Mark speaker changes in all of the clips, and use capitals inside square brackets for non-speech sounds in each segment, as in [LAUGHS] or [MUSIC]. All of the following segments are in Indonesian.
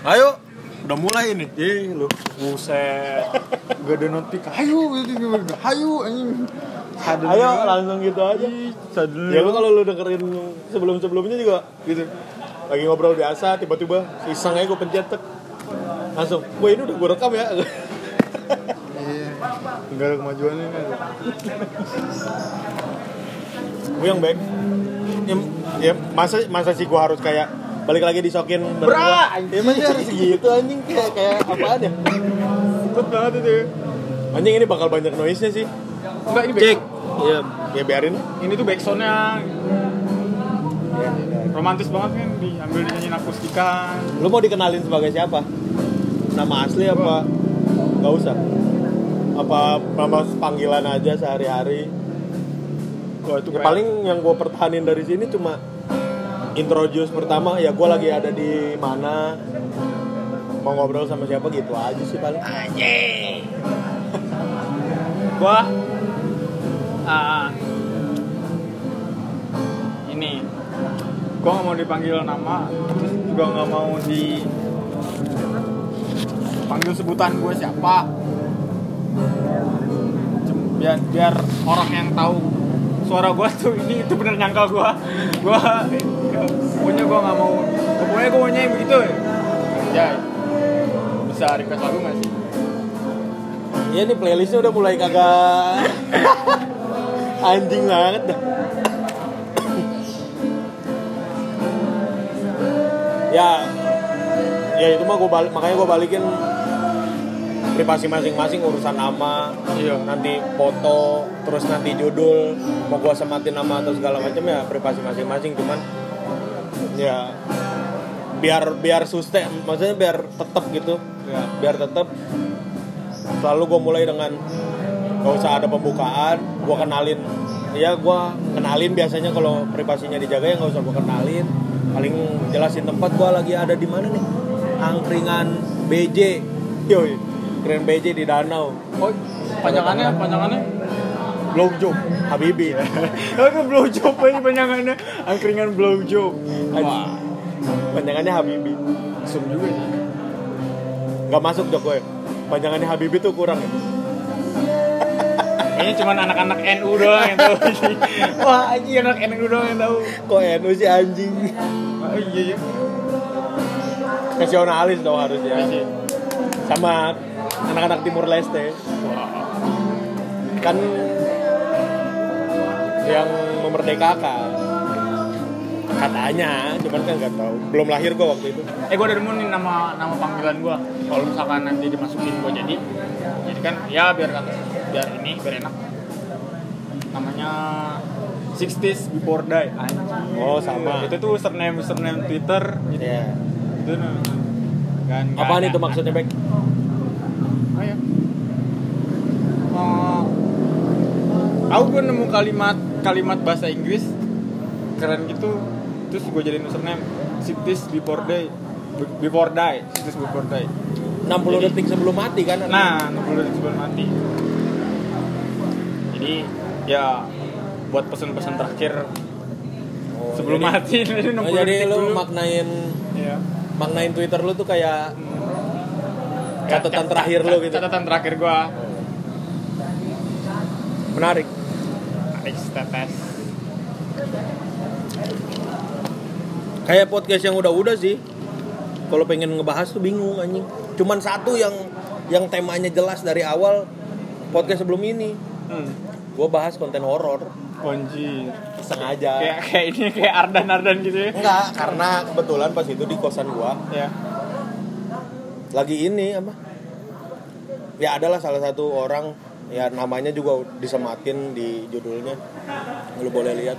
Speaker 1: Ayo, udah mulai ini.
Speaker 2: Ih lu buset Gak ada notif Ayo Ayo anjing Suddenly.
Speaker 1: Ayo langsung gitu aja.
Speaker 2: Suddenly.
Speaker 1: Ya lu kalau lu dengerin sebelum-sebelumnya juga gitu. Lagi ngobrol biasa, tiba-tiba iseng aja gue pencet tek. Langsung, wah ini udah gue rekam ya.
Speaker 2: Iya. Nggak ada kemajuannya kan
Speaker 1: gue yang baik. Ya, ya, masa masa sih gue harus kayak balik lagi disokin
Speaker 2: Bra,
Speaker 1: Ya masih harus gitu anjing kayak kayak apaan ya?
Speaker 2: Cepet banget itu ya
Speaker 1: Anjing ini bakal banyak noise-nya sih.
Speaker 2: Enggak ini
Speaker 1: Cek. Iya, ya biarin.
Speaker 2: Ini tuh backsoundnya Romantis banget kan Diambil dinyanyiin akustikan
Speaker 1: Lu mau dikenalin sebagai siapa? Nama asli apa? Gak usah. Apa nama panggilan aja sehari-hari?
Speaker 2: Wah itu
Speaker 1: Ya, paling yang gue pertahanin dari sini cuma introduce pertama. Ya gue lagi ada di mana? Mau ngobrol sama siapa? Gitu aja sih paling.
Speaker 2: Gua ah, Ini. Gua gak mau dipanggil nama Terus juga gak mau di Panggil sebutan gue siapa. Biar biar orang yang tahu suara gue tuh ini itu bener nyangka gue gue pokoknya gue nggak mau. Pokoknya gue maunya yang begitu. Ya bisa request lagu nggak sih?
Speaker 1: Iya nih playlistnya udah mulai kagak [LAUGHS] anjing banget dah. ya, ya itu mah gue balik makanya gue balikin privasi masing-masing urusan nama,
Speaker 2: Iya.
Speaker 1: nanti foto, terus nanti judul, mau gue sematin nama atau segala macam ya privasi masing-masing cuman ya biar biar sustain maksudnya biar tetap gitu.
Speaker 2: Ya
Speaker 1: biar tetap selalu gue mulai dengan gak usah ada pembukaan gue kenalin. Ya gue kenalin biasanya kalau privasinya dijaga ya nggak usah gue kenalin. Paling jelasin tempat gue lagi ada di mana nih? Angkringan BJ yoi keren BJ di danau.
Speaker 2: Oh panjangannya panjangannya?
Speaker 1: Blow job Habibi.
Speaker 2: Oh itu blow job aja panjangannya. Angkringan blow job Wah.
Speaker 1: Panjangannya Habibi.
Speaker 2: Sum juga.
Speaker 1: Nggak masuk Jokowi panjangannya Habibi tuh kurang ya? [LAUGHS]
Speaker 2: Kayaknya cuma anak-anak NU doang yang tahu. [LAUGHS] Wah anjing anak NU doang yang tahu.
Speaker 1: Kok NU sih anjing?
Speaker 2: Oh iya iya.
Speaker 1: Nasionalis dong harusnya.
Speaker 2: Iya.
Speaker 1: sama anak-anak Timur Leste
Speaker 2: Wah
Speaker 1: kan yang memerdekakan katanya cuman kan nggak tahu belum lahir gua waktu itu
Speaker 2: Eh gue udah nemu nih nama nama panggilan gue Kalau misalkan nanti dimasukin gue jadi Jadi kan ya biar kata biar ini biar enak Namanya 60s Before Die.
Speaker 1: Oh, sama.
Speaker 2: Itu tuh username username Twitter gitu.
Speaker 1: ya
Speaker 2: Itu nah. Kan,
Speaker 1: apaan itu maksudnya Bek?
Speaker 2: Oh ya. Oh, aku gue nemu kalimat kalimat bahasa Inggris. Keren gitu. Terus gue jadiin username Siptis before die before die Siptis before die.
Speaker 1: 60
Speaker 2: Jadi-
Speaker 1: detik sebelum mati kan?
Speaker 2: Nah 60 detik sebelum mati. Jadi ya buat pesan-pesan terakhir.
Speaker 1: Oh,
Speaker 2: sebelum
Speaker 1: jadi,
Speaker 2: mati [LAUGHS] jadi 60
Speaker 1: oh, jadi
Speaker 2: detik
Speaker 1: lu
Speaker 2: dulu.
Speaker 1: maknain
Speaker 2: Iya.
Speaker 1: maknain Twitter lu tuh kayak
Speaker 2: Ya,
Speaker 1: Catatan
Speaker 2: cat-
Speaker 1: terakhir lu gitu.
Speaker 2: catatan terakhir gua.
Speaker 1: Menarik
Speaker 2: Alex tetes
Speaker 1: kayak podcast yang udah-udah sih. Kalau pengen ngebahas tuh bingung anjing. Cuman satu yang yang temanya jelas dari awal podcast sebelum ini.
Speaker 2: Hmm.
Speaker 1: gue bahas konten horor.
Speaker 2: Anjir.
Speaker 1: sengaja.
Speaker 2: Kayak kayak ini kayak Ardan Ardan gitu ya?
Speaker 1: Enggak karena kebetulan pas itu di kosan gua.
Speaker 2: Ya.
Speaker 1: Lagi ini apa? Ya adalah salah satu orang ya namanya juga disematin di judulnya lu boleh lihat.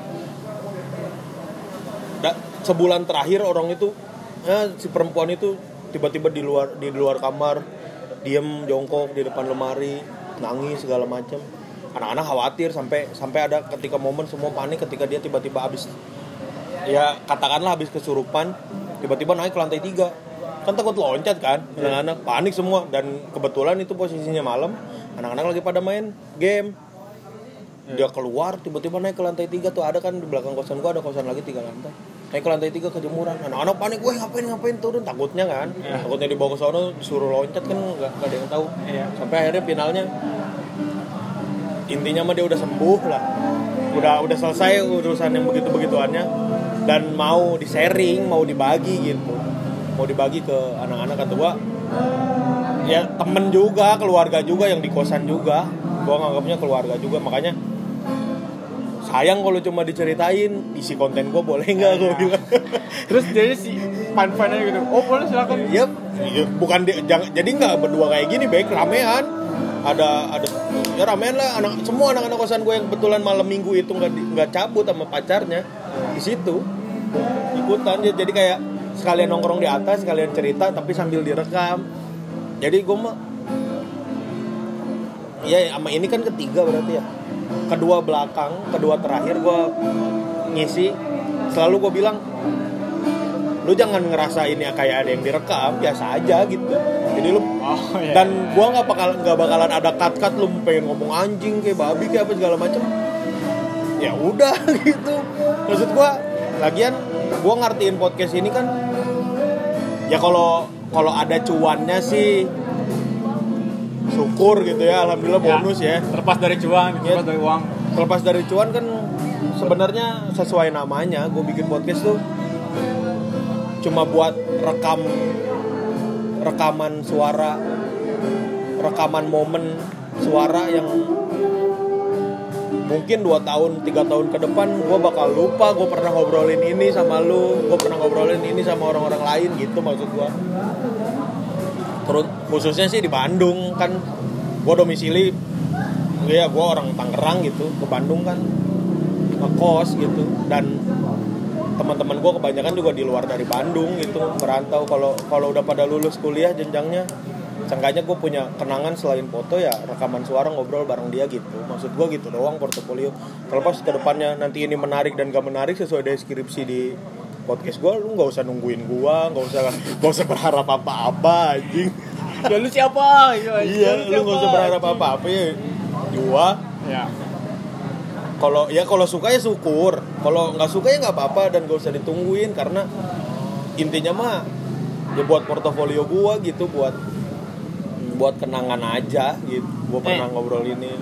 Speaker 1: Da- sebulan terakhir orang itu ya, si perempuan itu tiba-tiba di luar di luar kamar diem jongkok di depan lemari nangis segala macam. Anak-anak khawatir sampai sampai ada ketika momen semua panik ketika dia tiba-tiba habis ya katakanlah habis kesurupan tiba-tiba naik ke lantai tiga. Kan takut loncat kan anak-anak panik semua. Dan kebetulan itu posisinya malam anak-anak lagi pada main game. Dia keluar tiba-tiba naik ke lantai tiga tuh. Ada kan di belakang kosan gua ada kosan lagi tiga lantai. Naik ke lantai tiga kejemuran. Anak-anak panik gue ngapain ngapain? Turun. Takutnya kan.
Speaker 2: Iya.
Speaker 1: takutnya dibawa ke sono suruh loncat kan nggak ada yang tahu.
Speaker 2: Iya.
Speaker 1: sampai akhirnya finalnya intinya mah dia udah sembuh lah. Udah udah selesai urusan yang begitu begituannya dan mau di sharing mau dibagi gitu. Mau dibagi ke anak-anak kata gua ya temen juga keluarga juga yang di kosan juga. Gua nganggapnya keluarga juga makanya sayang kalau cuma diceritain isi konten gua boleh nggak gua bilang. [LAUGHS]
Speaker 2: Terus jadi si fan fannya gitu oh boleh silakan.
Speaker 1: Iya, iya, bukan di, jangan, jadi nggak berdua kayak gini, baik ramean. Ada ada ya ramean lah anak semua anak-anak kosan gue yang kebetulan malam minggu itu nggak nggak cabut sama pacarnya di situ ikutan. Jadi kayak sekalian nongkrong di atas sekalian cerita tapi sambil direkam jadi gue mah ya sama ini kan ketiga berarti ya. Kedua belakang kedua terakhir gue ngisi. Selalu gue bilang lu jangan ngerasa ini kayak ada yang direkam biasa aja gitu. Jadi lu
Speaker 2: oh iya.
Speaker 1: dan gua nggak bakal nggak bakalan ada cut cut lu pengen ngomong anjing kayak babi kayak apa segala macem. Ya udah [LAUGHS] gitu. Maksud gua lagian gua ngertiin podcast ini kan ya kalau kalau ada cuannya sih syukur gitu ya alhamdulillah bonus ya.
Speaker 2: terlepas dari cuan terlepas dari uang.
Speaker 1: terlepas dari cuan kan sebenarnya sesuai namanya gue bikin podcast tuh cuma buat rekam rekaman suara rekaman momen suara yang mungkin dua tahun tiga tahun ke depan gue bakal lupa gue pernah ngobrolin ini sama lu gue pernah ngobrolin ini sama orang-orang lain gitu maksud gue terus khususnya sih di Bandung kan. Gue domisili ya gue orang Tangerang gitu ke Bandung kan. Ngekos gitu dan teman-teman gue kebanyakan juga di luar dari Bandung gitu merantau. Kalau kalau udah pada lulus kuliah jenjangnya seenggaknya gue punya kenangan selain foto ya rekaman suara ngobrol bareng dia gitu. Maksud gue gitu doang portofolio. Terlepas ke depannya nanti ini menarik dan gak menarik sesuai deskripsi di podcast gue lu nggak usah nungguin gue nggak usah nggak usah berharap apa-apa anjing.
Speaker 2: Ya lu siapa?
Speaker 1: Iya lu nggak usah berharap apa-apa ya. Gue
Speaker 2: ya.
Speaker 1: kalau ya kalau suka ya syukur. Kalau nggak suka ya nggak apa-apa dan gak usah ditungguin karena intinya mah ya buat portofolio gua gitu buat buat kenangan aja gitu. Gua pernah
Speaker 2: Eh.
Speaker 1: ngobrol ini.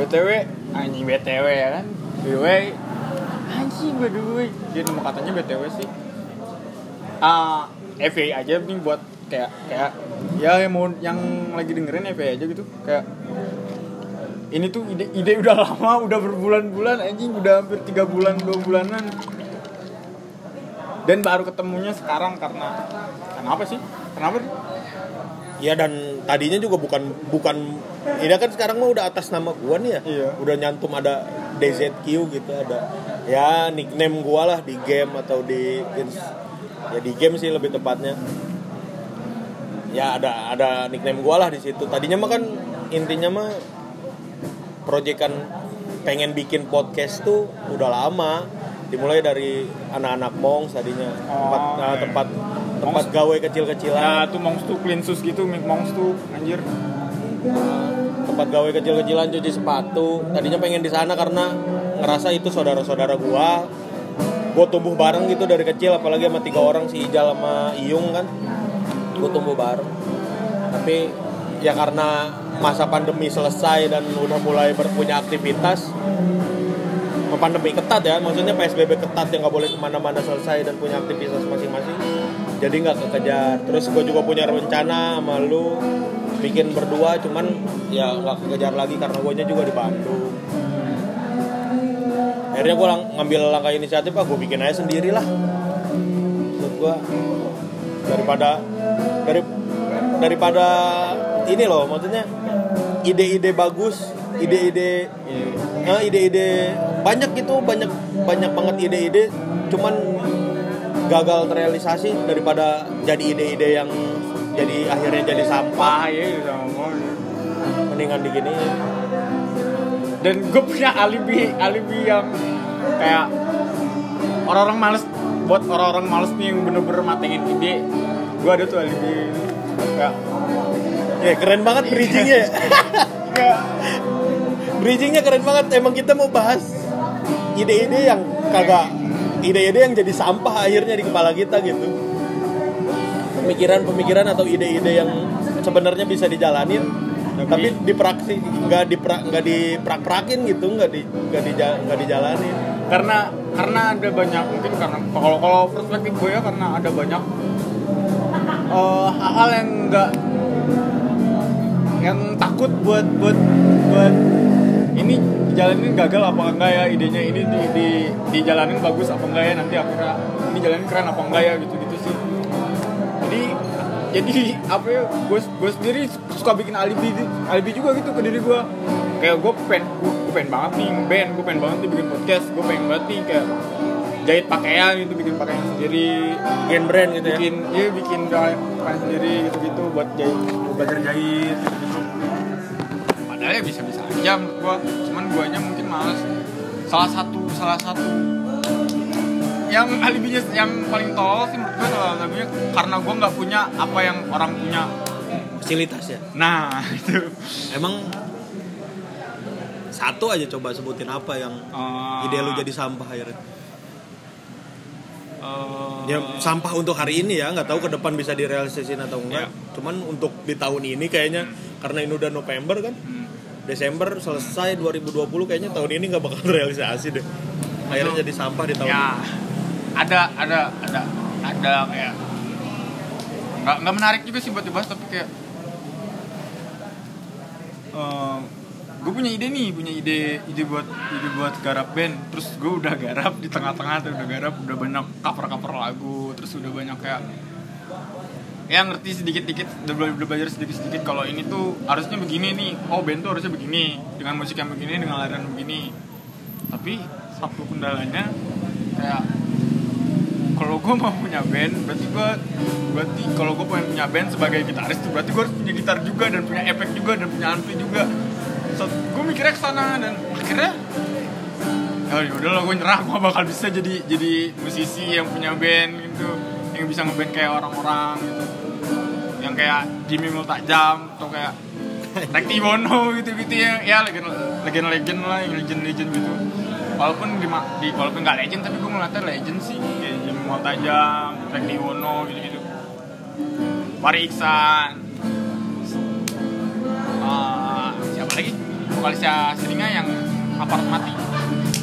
Speaker 2: Btw anjing btw ya kan? Btw anjing btw dia nemu katanya btw sih. Ah FA aja nih buat kayak kayak ya yang mau yang lagi dengerin FA aja gitu. Kayak ini tuh ide ide [LAUGHS] udah lama udah berbulan-bulan anjing. Udah hampir tiga bulan dua bulanan. Dan baru ketemunya sekarang karena kenapa sih? Kenapa? sih
Speaker 1: ya dan tadinya juga bukan bukan ini kan sekarang mah udah atas nama gua nih ya.
Speaker 2: Iya.
Speaker 1: udah nyantum ada DZQ gitu ada ya nickname gua lah di game atau di ya di game sih lebih tepatnya. Ya ada ada nickname gua lah di situ. Tadinya mah kan intinya mah proyekan pengen bikin podcast tuh udah lama dimulai dari anak-anak mongs tadinya. Tempat
Speaker 2: Oh,
Speaker 1: nah,
Speaker 2: oke.
Speaker 1: tempat tempat gawe kecil-kecilan.
Speaker 2: Ya tuh mongs tuh clean gitu mongs tuh anjir.
Speaker 1: Tempat gawe kecil-kecilan cuci sepatu. Tadinya pengen di sana karena ngerasa itu saudara-saudara gua. Gua tumbuh bareng gitu dari kecil apalagi sama tiga orang si Ijal sama Iyung kan. Gua tumbuh bareng. Tapi ya karena masa pandemi selesai dan udah mulai berpunya aktivitas pandemi ketat ya maksudnya PSBB ketat yang nggak boleh ke mana-mana selesai dan punya aktivitas masing-masing jadi nggak kekejar. Terus gue juga punya rencana sama lu bikin berdua cuman ya nggak kekejar lagi karena gue juga di Bandung. Akhirnya gue lang- ngambil langkah inisiatif ah gue bikin aja sendiri lah menurut gue daripada dari daripada ini loh maksudnya ide-ide bagus ide-ide Nah, ide-ide gitu, banyak banyak banget ide-ide, cuman gagal terrealisasi daripada jadi ide-ide yang jadi akhirnya jadi sampah.
Speaker 2: Ya
Speaker 1: Mendingan digini.
Speaker 2: dan gue punya alibi alibi yang kayak orang-orang males buat orang-orang males nih yang bener-bener matengin ide gue ada tuh alibi kayak
Speaker 1: Ya keren banget bridgingnya. [LAUGHS] ya.
Speaker 2: kayak
Speaker 1: bridgingnya keren banget. Emang kita mau bahas ide-ide yang kagak ide-ide yang jadi sampah akhirnya di kepala kita gitu. Pemikiran-pemikiran atau ide-ide yang sebenarnya bisa dijalanin
Speaker 2: Tapi-
Speaker 1: tapi dipraksi nggak diprak nggak diprak-prakin gitu nggak di nggak dija- nggak dijalanin.
Speaker 2: Karena karena ada banyak mungkin karena kalau kalau perspektif gue ya karena ada banyak eh, hal-hal yang enggak yang takut buat buat buat ini dijalanin gagal apa enggak ya? Idenya ini di, di dijalanin bagus apa enggak ya? Nanti akhirnya ini jalanin keren apa enggak ya? Gitu gitu sih. Jadi jadi apa ya? Gue gue sendiri suka bikin alibi alibi juga gitu ke diri gue kayak gue pengen gue, pengen banget nih band gue pengen banget nih bikin podcast gue pengen banget nih kayak jahit pakaian gitu bikin pakaian sendiri.
Speaker 1: Bikin brand gitu ya?
Speaker 2: Bikin iya bikin pakaian sendiri gitu gitu buat jahit belajar jahit gitu gitu padahal ya bisa bisa aja menurut gue guanya mungkin males. Salah satu salah satu. Yang alibinya yang paling tolol sih menurut gue salah satunya karena gue nggak punya apa yang orang punya.
Speaker 1: Fasilitas ya?
Speaker 2: Nah [LAUGHS] itu.
Speaker 1: Emang satu aja coba sebutin apa yang
Speaker 2: Eh,
Speaker 1: ide lu jadi sampah akhirnya?
Speaker 2: Eh,
Speaker 1: ya sampah untuk hari ini ya nggak tahu ke depan bisa direalisasiin atau enggak.
Speaker 2: Ya.
Speaker 1: cuman untuk di tahun ini kayaknya karena ini udah November kan
Speaker 2: hmm.
Speaker 1: Desember selesai 2020 kayaknya tahun ini nggak bakal [LAUGHS] realisasi deh. Akhirnya jadi sampah di tahun
Speaker 2: ya.
Speaker 1: ini.
Speaker 2: Ada ada ada ada kayak nggak nggak menarik juga sih buat dibahas tapi kayak gue punya ide nih punya ide ide buat ide buat garap band. Terus gue udah garap di tengah-tengah tuh udah garap udah banyak cover cover lagu terus udah banyak kayak ya ngerti sedikit-dikit. Udah, bela- belajar sedikit-sedikit kalau ini tuh harusnya begini nih. Oh band tuh harusnya begini. Dengan musik yang begini dengan aliran begini. Tapi satu kendalanya kayak kalau gue mau punya band berarti gue berarti kalau gue pengen punya band sebagai gitaris tuh berarti gue harus punya gitar juga dan punya efek juga dan punya ampli juga. So, gue mikirnya ke sana dan akhirnya ya udah lah gue nyerah. Gue bakal bisa jadi jadi musisi yang punya band gitu. Yang bisa ngeband kayak orang-orang yang kayak Jimmy Multajam atau kayak Rektiwono gitu-gitu ya. Ya legend legend legend lah yang legend legend gitu. Walaupun di, di walaupun nggak legend tapi gue ngeliatnya legend sih. Kayak Jimmy Multajam Rektiwono gitu gitu Fari Iksan. Ah, siapa lagi? Vokalisnya Seninga yang aparat mati.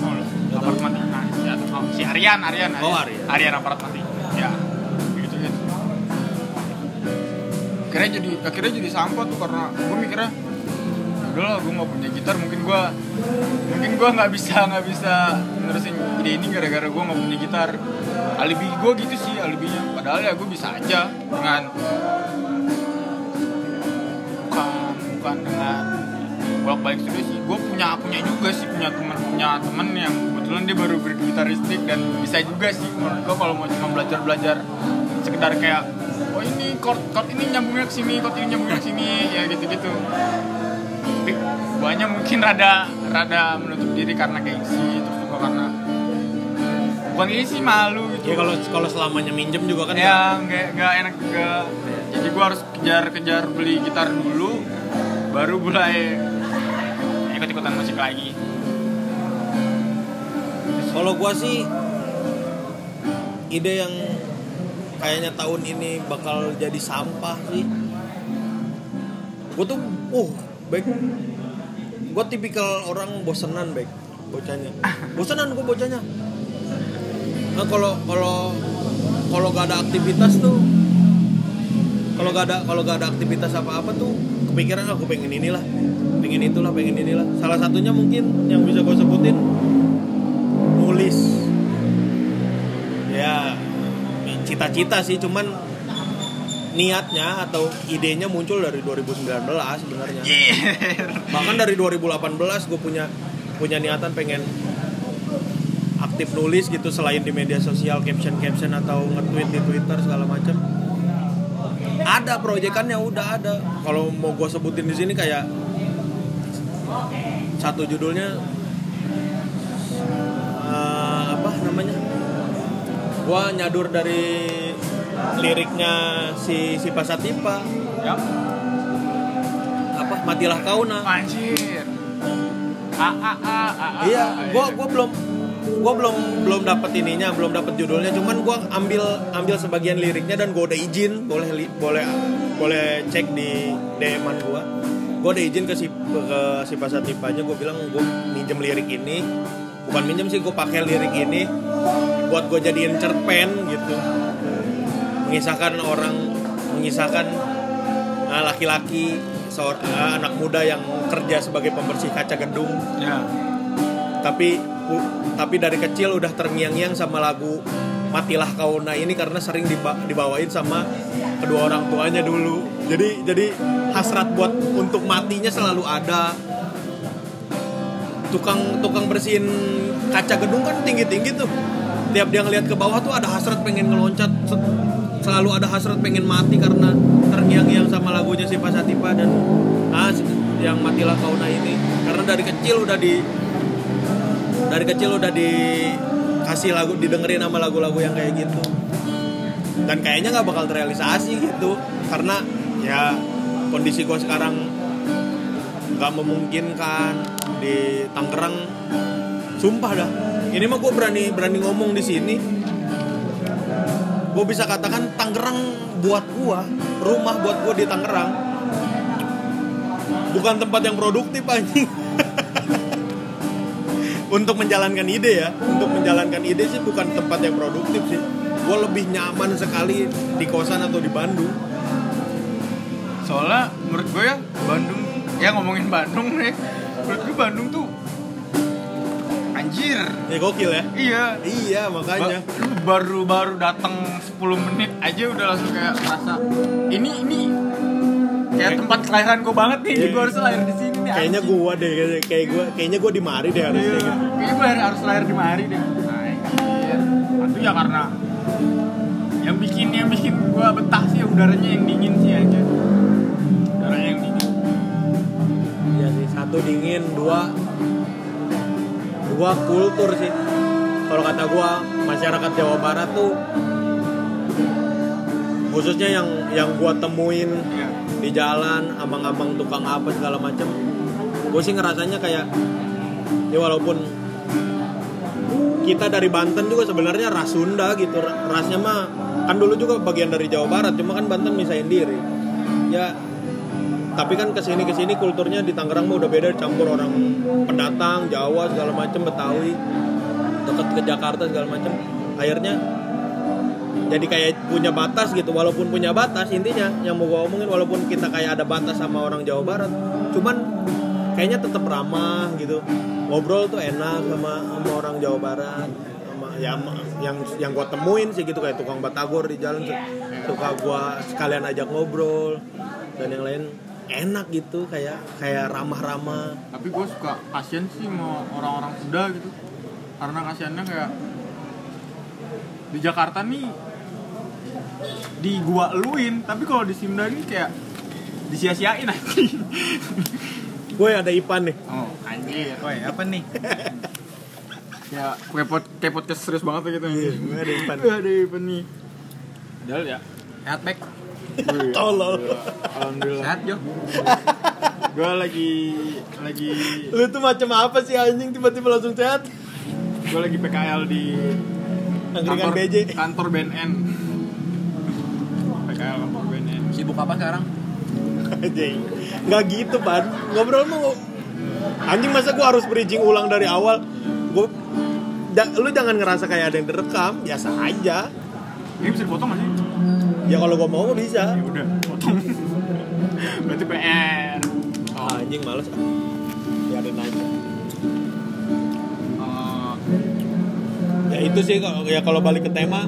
Speaker 2: Oh, lo, aparat mati. Nah si, oh, si Aryan Aryan.
Speaker 1: Oh, Aryan.
Speaker 2: Aryan aparat mati akhirnya jadi akhirnya jadi sampah tuh karena gue mikirnya udah lah gue nggak punya gitar mungkin gue mungkin gue nggak bisa nggak bisa nerusin ide ini gara-gara gue nggak punya gitar. Alibi gue gitu sih alibinya. Padahal ya gue bisa aja dengan bukan bukan dengan bolak balik studio sih. Gue punya punya juga sih punya teman punya teman yang kebetulan dia baru bergitaristik dan bisa juga sih. Menurut gue kalau mau cuma belajar belajar sekedar kayak chord chord ini nyambungnya ke sini chord ini nyambungnya ke sini ya gitu gitu banyak mungkin rada rada menutup diri karena gengsi terus juga karena bukan ini sih malu gitu.
Speaker 1: Ya kalau kalau selamanya minjem juga kan
Speaker 2: ya nggak nggak enak juga. Jadi gua harus kejar kejar beli gitar dulu baru mulai ikut ikutan musik lagi.
Speaker 1: Kalau gua sih ide yang kayaknya tahun ini bakal jadi sampah sih. Gue tuh, uh, baik. Gue tipikal orang bosenan baik bocahnya. Bosenan gue bocahnya. Nah, kalau kalau kalau gak ada aktivitas tuh, kalau gak ada kalau gak ada aktivitas apa-apa tuh, kepikiran aku pengen inilah, pengen itulah, pengen inilah. Salah satunya mungkin yang bisa gue sebutin cita-cita sih cuman niatnya atau idenya muncul dari 2019 sebenarnya. Bahkan dari 2018 gue punya punya niatan pengen aktif nulis gitu selain di media sosial caption caption atau nge-tweet di Twitter segala macam ada proyekannya udah ada. Kalau mau gue sebutin di sini kayak satu judulnya gua nyadur dari liriknya si si Pasatipa
Speaker 2: ya
Speaker 1: apa? Matilah kau nah
Speaker 2: anjir. A a a a a.
Speaker 1: Iya
Speaker 2: a,
Speaker 1: gua gua belum gue belum belum dapat ininya belum dapat judulnya. Cuman gue ambil ambil sebagian liriknya dan gue udah izin boleh li- boleh boleh cek di dm gue gue udah izin ke si ke si pasatipanya gue bilang gue minjem lirik ini bukan minjem sih gue pakai lirik ini buat gue jadiin cerpen gitu mengisahkan orang mengisahkan ah, laki-laki seor- ah, anak muda yang kerja sebagai pembersih kaca gedung
Speaker 2: ya
Speaker 1: tapi u- tapi dari kecil udah terngiang-ngiang sama lagu Matilah Kauna ini karena sering diba- dibawain sama kedua orang tuanya dulu. Jadi jadi hasrat buat untuk matinya selalu ada. Tukang tukang bersihin kaca gedung kan tinggi-tinggi tuh. Tiap dia ngeliat ke bawah tuh ada hasrat pengen ngeloncat. Se- Selalu ada hasrat pengen mati karena terngiang-ngiang sama lagunya si Pasatipa dan ah yang Matilah Kauna ini. Karena dari kecil udah di dari kecil udah dikasih lagu didengerin sama lagu-lagu yang kayak gitu dan kayaknya nggak bakal terrealisasi gitu karena ya kondisi gue sekarang nggak memungkinkan. Di Tangerang sumpah dah. Ini mah gue berani berani ngomong di sini. Gue bisa katakan Tangerang buat gue rumah buat gue di Tangerang. Bukan tempat yang produktif anjing. [LAUGHS] Untuk menjalankan ide ya. Untuk menjalankan ide sih bukan tempat yang produktif sih. Gue lebih nyaman sekali di kosan atau di Bandung.
Speaker 2: Soalnya menurut gue ya Bandung ya ngomongin Bandung nih. Menurut gue Bandung tuh anjir.
Speaker 1: Ya gokil ya?
Speaker 2: Iya.
Speaker 1: Iya makanya.
Speaker 2: Ba- lu baru baru datang 10 menit aja udah langsung kayak merasa ini ini kayak tempat kelahiran gue banget nih
Speaker 1: Iya.
Speaker 2: gue harus lahir di sini nih
Speaker 1: kayaknya gue deh kayak gue kayaknya gue di Mari deh harusnya
Speaker 2: Iya,
Speaker 1: gitu.
Speaker 2: kayaknya gue harus lahir di Mari deh. Anjir itu ya karena yang bikin yang bikin gue betah sih udaranya yang dingin sih aja
Speaker 1: satu dingin dua. Dua kultur sih. Kalau kata gue masyarakat Jawa Barat tuh khususnya yang yang gue temuin
Speaker 2: Iya.
Speaker 1: di jalan abang-abang tukang apa segala macam gue sih ngerasanya kayak ya walaupun kita dari Banten juga sebenarnya ras Sunda gitu. Ra- rasnya mah kan dulu juga bagian dari Jawa Barat cuma kan Banten misahin diri. Ya tapi kan ke sini ke sini kulturnya di Tangerang mah udah beda campur orang pendatang Jawa segala macam Betawi dekat ke Jakarta segala macam akhirnya jadi kayak punya batas gitu walaupun punya batas intinya yang mau gue omongin walaupun kita kayak ada batas sama orang Jawa Barat cuman kayaknya tetap ramah gitu. Ngobrol tuh enak sama sama orang Jawa Barat sama ya yang yang gue temuin sih gitu kayak tukang batagor di jalan su- suka gue sekalian ajak ngobrol dan yang lain enak gitu kayak kayak ramah-ramah.
Speaker 2: Tapi gue suka kasian sih mau orang-orang Sunda gitu. Karena kasiannya kayak di Jakarta nih di gua eluin tapi kalau di Simda ini kayak disia-siain nanti
Speaker 1: gue ada Ipan nih.
Speaker 2: Oh anjir.
Speaker 3: Woi, apa nih?
Speaker 2: ya kayak pot kayak podcast serius banget gitu.
Speaker 1: Iya, gue ada Ipan.
Speaker 2: Gue ada Ipan nih. Padahal ya.
Speaker 3: Bek.
Speaker 1: Tolol.
Speaker 2: Alhamdulillah.
Speaker 3: Sehat, Jo. [LAUGHS]
Speaker 2: Gue lagi Lagi
Speaker 1: lu tuh macam apa sih anjing? Tiba-tiba langsung sehat?
Speaker 2: Gue lagi PKL di
Speaker 1: angkringan BJ
Speaker 2: Kantor BNN PKL kantor BNN
Speaker 3: Sibuk apa sekarang?
Speaker 1: anjing. Nggak gitu pan. Ngobrol mau anjing masa gua harus bridging ulang dari awal? Gua ja- lu jangan ngerasa kayak ada yang direkam. Biasa aja.
Speaker 2: Ini bisa dipotong gak sih?
Speaker 1: Ya kalau gua mau bisa.
Speaker 2: Ya udah, potong. Berarti PR Oh,
Speaker 1: Ah, anjing males. Biarin aja
Speaker 2: eh,
Speaker 1: ya itu sih kok- ya kalau balik ke tema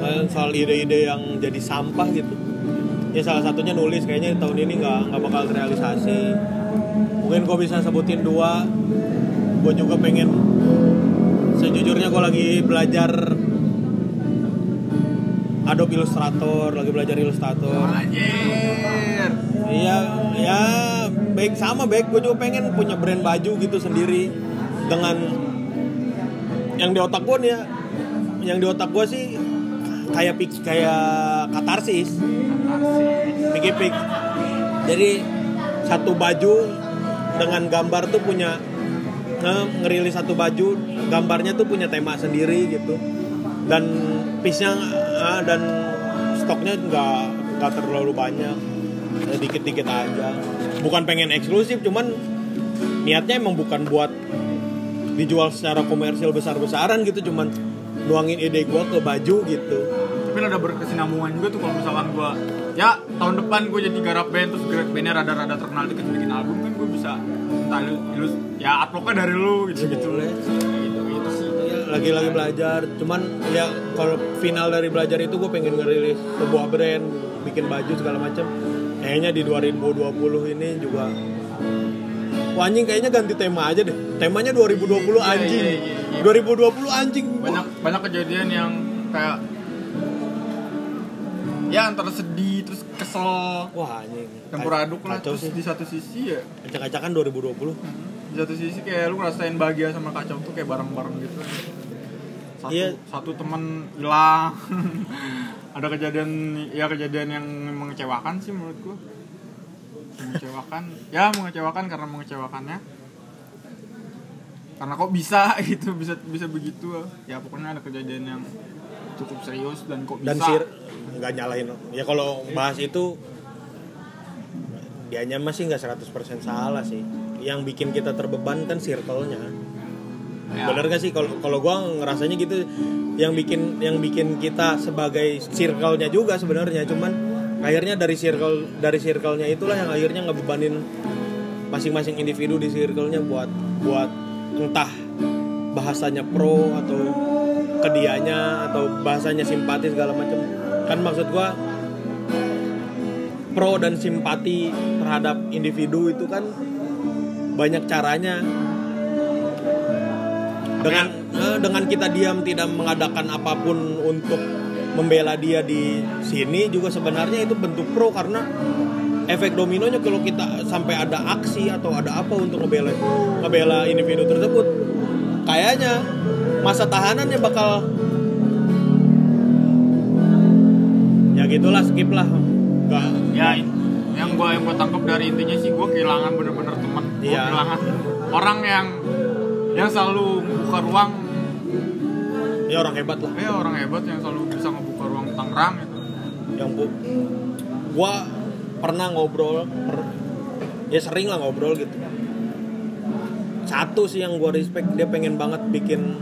Speaker 1: eh, soal ide-ide yang jadi sampah gitu. Ya salah satunya nulis kayaknya tahun ini nggak nggak bakal terrealisasi. Mungkin gue bisa sebutin dua. Gue juga pengen sejujurnya gue lagi belajar Adobe Illustrator lagi belajar Illustrator.
Speaker 2: Anjir.
Speaker 1: Iya, ya baik sama baik. Gue juga pengen punya brand baju gitu sendiri. Dengan yang di otak gue nih ya, yang di otak gue sih kayak pik kayak katarsis, pik Jadi satu baju dengan gambar tuh punya eh, ngerilis satu baju gambarnya tuh punya tema sendiri gitu dan piece-nya eh, dan stoknya nggak nggak terlalu banyak. Eh, dikit-dikit aja. Bukan pengen eksklusif cuman niatnya emang bukan buat dijual secara komersial besar-besaran gitu cuman nuangin ide gua ke baju gitu.
Speaker 2: Tapi ada berkesinambungan juga tuh kalau misalkan gue ya tahun depan gue jadi garap band terus garap bandnya rada-rada terkenal dikit bikin album kan gue bisa entah lu, lu ya uploadnya dari lu gitu. Gitu
Speaker 1: Boleh.
Speaker 2: gitu. gitu
Speaker 1: Iya, lagi-lagi belajar. Cuman ya kalau final dari belajar itu gue pengen ngerilis sebuah brand bikin baju segala macam kayaknya di 2020 ini juga Wah, anjing kayaknya ganti tema aja deh. Temanya 2020 anjing.
Speaker 2: iya, iya, iya.
Speaker 1: 2020 anjing.
Speaker 2: Banyak banyak kejadian yang kayak ya antara sedih terus kesel.
Speaker 1: Wah anjing.
Speaker 2: Campur aduk lah terus
Speaker 1: sih.
Speaker 2: di satu sisi ya.
Speaker 1: Acak-acakan 2020
Speaker 2: di satu sisi kayak lu ngerasain bahagia sama kacau tuh kayak bareng-bareng gitu satu
Speaker 1: Iya.
Speaker 2: satu temen hilang. [LAUGHS] Ada kejadian ya kejadian yang mengecewakan sih menurut gua. Mengecewakan. Ya mengecewakan karena mengecewakannya. Karena kok bisa [LAUGHS] gitu bisa bisa begitu. Ya pokoknya ada kejadian yang cukup serius dan kok
Speaker 1: dan
Speaker 2: bisa.
Speaker 1: sir nggak nyalain ya kalau bahas itu dianya masih nggak 100% salah sih. Yang bikin kita terbeban kan circle-nya
Speaker 2: Ya.
Speaker 1: bener gak sih? Kalau kalau gua ngerasanya gitu yang bikin yang bikin kita sebagai circle-nya juga sebenarnya. Cuman akhirnya dari circle dari circle-nya itulah yang akhirnya ngebebanin masing-masing individu di circle-nya buat buat entah bahasanya pro atau ke dianya atau bahasanya simpati segala macam. Kan maksud gua pro dan simpati terhadap individu itu kan banyak caranya dengan eh, dengan kita diam tidak mengadakan apa pun untuk membela dia di sini juga sebenarnya itu bentuk pro karena efek dominonya kalau kita sampai ada aksi atau ada apa untuk ngebela ngebela individu tersebut. Kayaknya masa tahanannya bakal ya gitulah skip lah. Nggak,
Speaker 2: ya yang gua yang gua tangkap dari intinya sih gua kehilangan bener-bener teman gua
Speaker 1: Iya.
Speaker 2: kehilangan orang yang yang selalu membuka ruang.
Speaker 1: Ya orang hebat lah.
Speaker 2: Eh orang hebat yang selalu bisa membuka ruang Tangerang gitu.
Speaker 1: Yang bu gua pernah ngobrol per- ya sering lah ngobrol gitu. Satu sih yang gua respect dia pengen banget bikin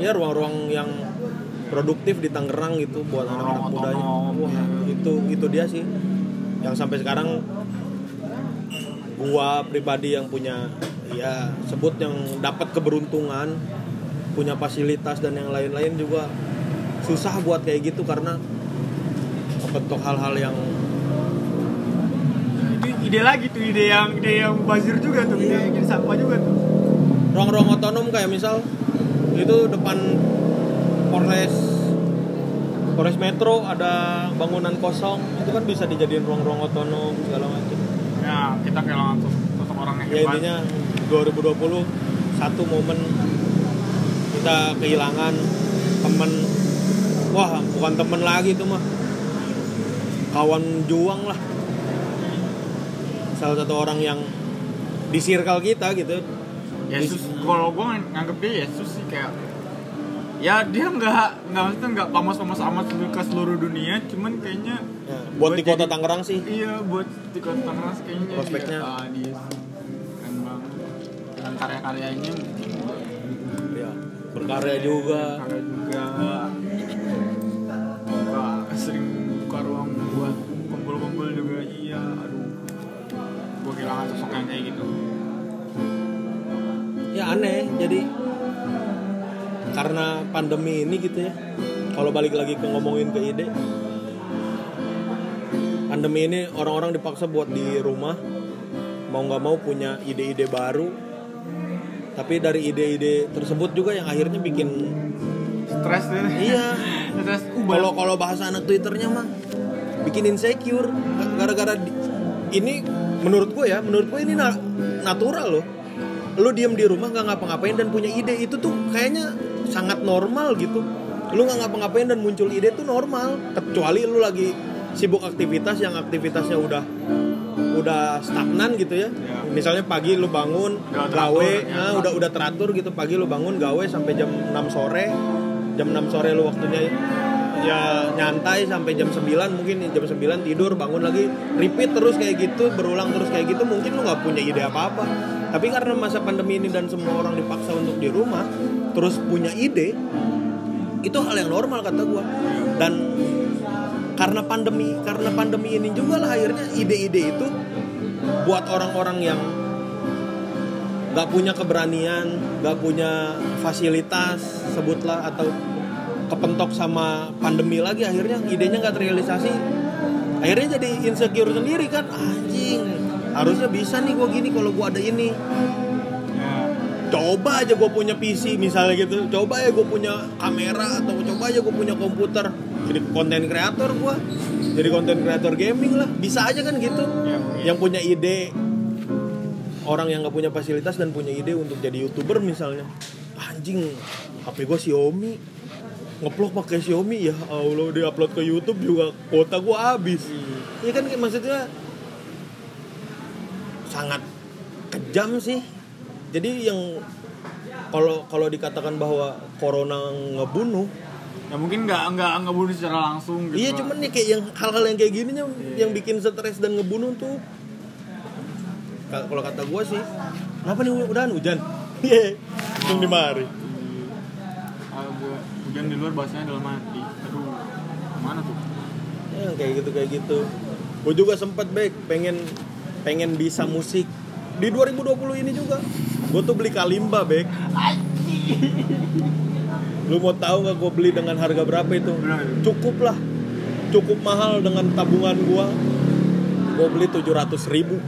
Speaker 1: ya ruang-ruang yang produktif di Tangerang gitu buat anak-anak mudanya. Wah
Speaker 2: ya.
Speaker 1: itu itu dia sih. Yang sampai sekarang gua pribadi yang punya ya sebut yang dapat keberuntungan punya fasilitas dan yang lain-lain juga susah buat kayak gitu karena kebentuk hal-hal yang
Speaker 2: itu ide lagi tuh ide yang ide yang bazir juga tuh ide yang sampah juga tuh.
Speaker 1: ruang-ruang otonom kayak misal itu depan Polres Polres Metro ada bangunan kosong itu kan bisa dijadiin ruang-ruang otonom segala macam.
Speaker 2: Ya kita kehilangan sosok, sosok orang yang
Speaker 1: ya
Speaker 2: hebat.
Speaker 1: intinya 2020 satu momen kita kehilangan temen. Wah bukan temen lagi itu mah. Kawan juang lah. Salah satu orang yang di circle kita gitu.
Speaker 2: Yesus kalau gue nganggep dia Yesus sih kayak ya dia nggak nggak maksudnya nggak pamas-pamas amat ke seluruh dunia cuman kayaknya
Speaker 1: Ya, buat di
Speaker 2: Buat
Speaker 1: kota
Speaker 2: jadi-
Speaker 1: Tangerang sih.
Speaker 2: Iya buat di kota Tangerang kayaknya
Speaker 1: Prospeknya.
Speaker 2: dia, ah, dia dengan karya-karyanya
Speaker 1: ya berkarya juga.
Speaker 2: Karya juga. Buka, sering buka ruang buat kumpul-kumpul juga. Iya aduh. Gue kehilangan sosok yang kayak gitu.
Speaker 1: Ya aneh. Jadi karena pandemi ini gitu ya kalau balik lagi ke ngomongin ke ide pandemi ini orang-orang dipaksa buat di rumah. Mau nggak mau punya ide-ide baru tapi dari ide-ide tersebut juga yang akhirnya bikin
Speaker 2: stres deh.
Speaker 1: Iya. [LAUGHS]
Speaker 2: Stres uh,
Speaker 1: kalau kalau bahasa anak twitternya mah bikin insecure. Gara-gara ini menurut gue ya menurut gue ini na- natural loh. Lu diem di rumah nggak ngapa-ngapain dan punya ide itu tuh kayaknya sangat normal gitu. Lu nggak ngapa-ngapain dan muncul ide tuh normal. Kecuali lu lagi sibuk aktivitas yang aktivitasnya udah udah stagnan gitu ya.
Speaker 2: Ya.
Speaker 1: Misalnya pagi lu bangun
Speaker 2: Udah
Speaker 1: gawe,
Speaker 2: teratur, ya.
Speaker 1: nah, udah udah teratur gitu pagi lu bangun gawe sampai jam 6 sore. Jam 6 sore lu waktunya ya nyantai sampai jam 9 mungkin jam 9 tidur bangun lagi repeat terus kayak gitu berulang terus kayak gitu mungkin lu nggak punya ide apa-apa tapi karena masa pandemi ini dan semua orang dipaksa untuk di rumah terus punya ide itu hal yang normal kata gua dan karena pandemi karena pandemi ini juga lah akhirnya ide-ide itu buat orang-orang yang nggak punya keberanian nggak punya fasilitas sebutlah atau kepentok sama pandemi lagi akhirnya idenya nggak terrealisasi. Akhirnya jadi insecure sendiri kan anjing harusnya bisa nih gue gini kalau gue ada ini. Coba aja gue punya PC misalnya gitu coba ya gue punya kamera atau coba aja gue punya komputer jadi konten kreator gue jadi konten kreator gaming lah. Bisa aja kan gitu.
Speaker 2: Ya,
Speaker 1: yang punya ide. Orang yang nggak punya fasilitas dan punya ide untuk jadi youtuber misalnya. Anjing HP gue Xiaomi. Ngeplok pakai Xiaomi ya Allah dia upload ke YouTube juga kuota gue habis. Iya kan kayak maksudnya sangat kejam sih. Jadi yang kalau kalau dikatakan bahwa corona ngebunuh
Speaker 2: ya mungkin nggak nggak nggak bunuh secara langsung gitu
Speaker 1: iya
Speaker 2: Pak.
Speaker 1: cuman nih kayak yang hal-hal yang kayak gini nya yang bikin stres dan ngebunuh tuh. Ka- kalau kata gue sih kenapa nih udahan hujan [LAUGHS] iya langsung dimari
Speaker 2: gua hujan di luar bahasanya dalam hati aduh mana tuh?
Speaker 1: Ya kayak gitu kayak gitu. Gue juga sempet baik pengen pengen bisa musik. Di 2020 ini juga gue tuh beli kalimba bek lu mau tahu nggak gue beli dengan harga berapa itu? Cukup lah. Cukup mahal dengan tabungan gue gue beli 700 ribu.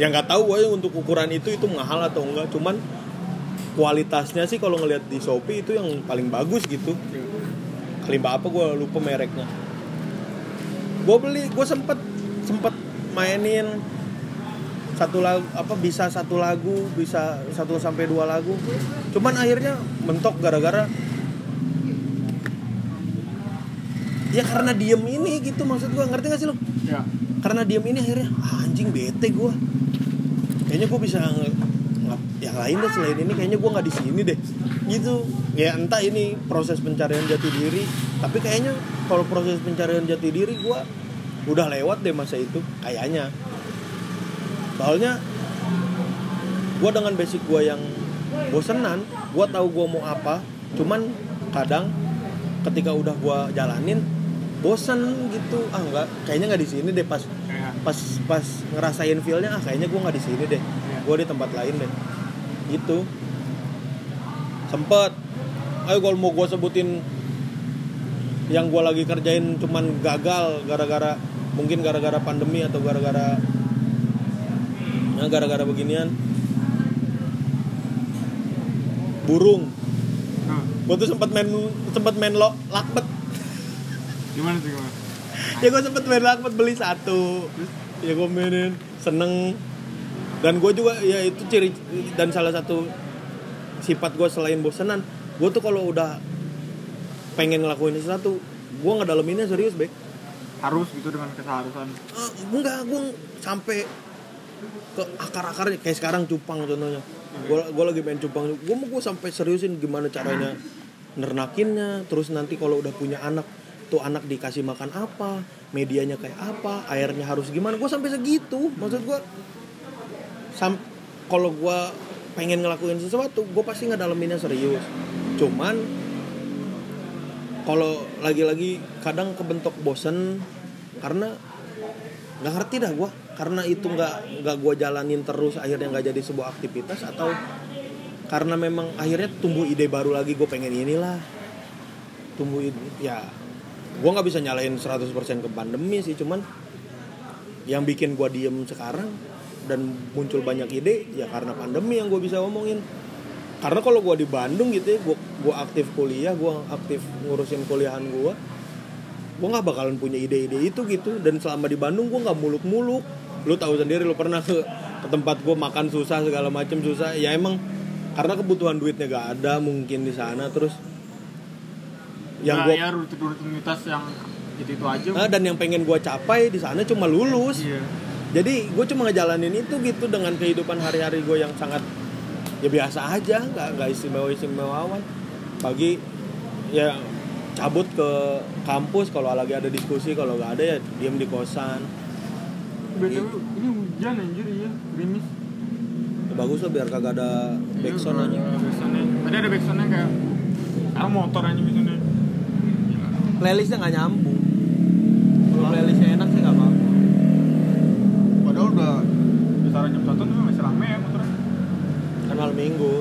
Speaker 1: Yang nggak tahu gue untuk ukuran itu itu mahal atau enggak cuman kualitasnya sih kalau ngelihat di shopee itu yang paling bagus gitu. Kalimba apa gue lupa mereknya. Gue beli gue sempet sempet mainin satu lagu apa bisa satu lagu bisa satu sampai dua lagu. Cuman akhirnya mentok gara-gara ya karena diem ini gitu maksud gue ngerti gak sih lo
Speaker 2: ya.
Speaker 1: Karena diem ini akhirnya ah, anjing bete gue kayaknya gue bisa yang lain deh selain ini kayaknya gue nggak di sini deh. Gitu. Ya entah ini proses pencarian jati diri tapi kayaknya kalau proses pencarian jati diri gue udah lewat deh masa itu kayaknya soalnya gue dengan basic gue yang bosenan gue tahu gue mau apa. Cuman kadang ketika udah gue jalanin bosen gitu. Ah nggak kayaknya nggak di sini deh. Pas pas pas ngerasain feelnya ah kayaknya gue nggak di sini deh. Gue di tempat lain deh. Gitu. Sempet. Ayo kalau mau gue sebutin yang gue lagi kerjain cuman gagal gara-gara mungkin gara-gara pandemi atau gara-gara ya gara-gara beginian burung.
Speaker 2: Nah,
Speaker 1: gue tuh sempet main sempet main lo lakbet.
Speaker 2: Gimana tuh gimana?
Speaker 1: Ya gue sempet main lakbet beli satu. Ya gue mainin seneng. Dan gue juga ya itu ciri dan salah satu sifat gue selain bosenan gue tuh kalau udah pengen ngelakuin sesuatu gue ngedaleminnya serius baik
Speaker 2: harus gitu dengan keseharusan.
Speaker 1: Ah, enggak gue sampai ke akar-akarnya kayak sekarang cupang contohnya. Gue gue lagi main cupang gue mau gue sampai seriusin gimana caranya nernakinnya terus nanti kalau udah punya anak tuh anak dikasih makan apa medianya kayak apa airnya harus gimana. Gue sampai segitu maksud gue sam kalau gue pengen ngelakuin sesuatu gue pasti ngedaleminnya serius. Cuman kalau lagi-lagi kadang kebentok bosen karena nggak ngerti dah gue karena itu nggak nggak gue jalanin terus akhirnya nggak jadi sebuah aktivitas atau karena memang akhirnya tumbuh ide baru lagi gue pengen inilah. Tumbuh ide ya gue nggak bisa nyalain 100% ke pandemi sih cuman yang bikin gue diem sekarang dan muncul banyak ide ya karena pandemi yang gue bisa ngomongin karena kalau gue di Bandung gitu ya gue aktif kuliah gue aktif ngurusin kuliahan gue gue nggak bakalan punya ide-ide itu gitu. Dan selama di Bandung gue nggak muluk-muluk. Lu tahu sendiri lu pernah ke ke tempat gue makan susah segala macem susah. Ya emang karena kebutuhan duitnya gak ada mungkin di sana. Terus yang
Speaker 2: nah,
Speaker 1: gue
Speaker 2: ya rutin rutinitas yang itu itu aja
Speaker 1: dan yang pengen gue capai di sana cuma lulus.
Speaker 2: Iya.
Speaker 1: Jadi gue cuma ngejalanin itu gitu dengan kehidupan hari-hari gue yang sangat ya biasa aja. Nggak nggak istimewa istimewawan pagi ya cabut ke kampus kalau lagi ada diskusi kalau nggak ada ya diem di kosan
Speaker 2: BTW ini hujan anjir ya, gerimis.
Speaker 1: ya, bagus lah biar kagak ada backsound aja
Speaker 2: Iya. Tadi ada backsoundnya kayak sekarang motor aja. Gila.
Speaker 1: playlistnya nggak nyambung kalau playlistnya enak sih nggak apa-apa
Speaker 2: Padahal udah kisaran jam satu tuh masih rame ya motornya.
Speaker 1: kan malam minggu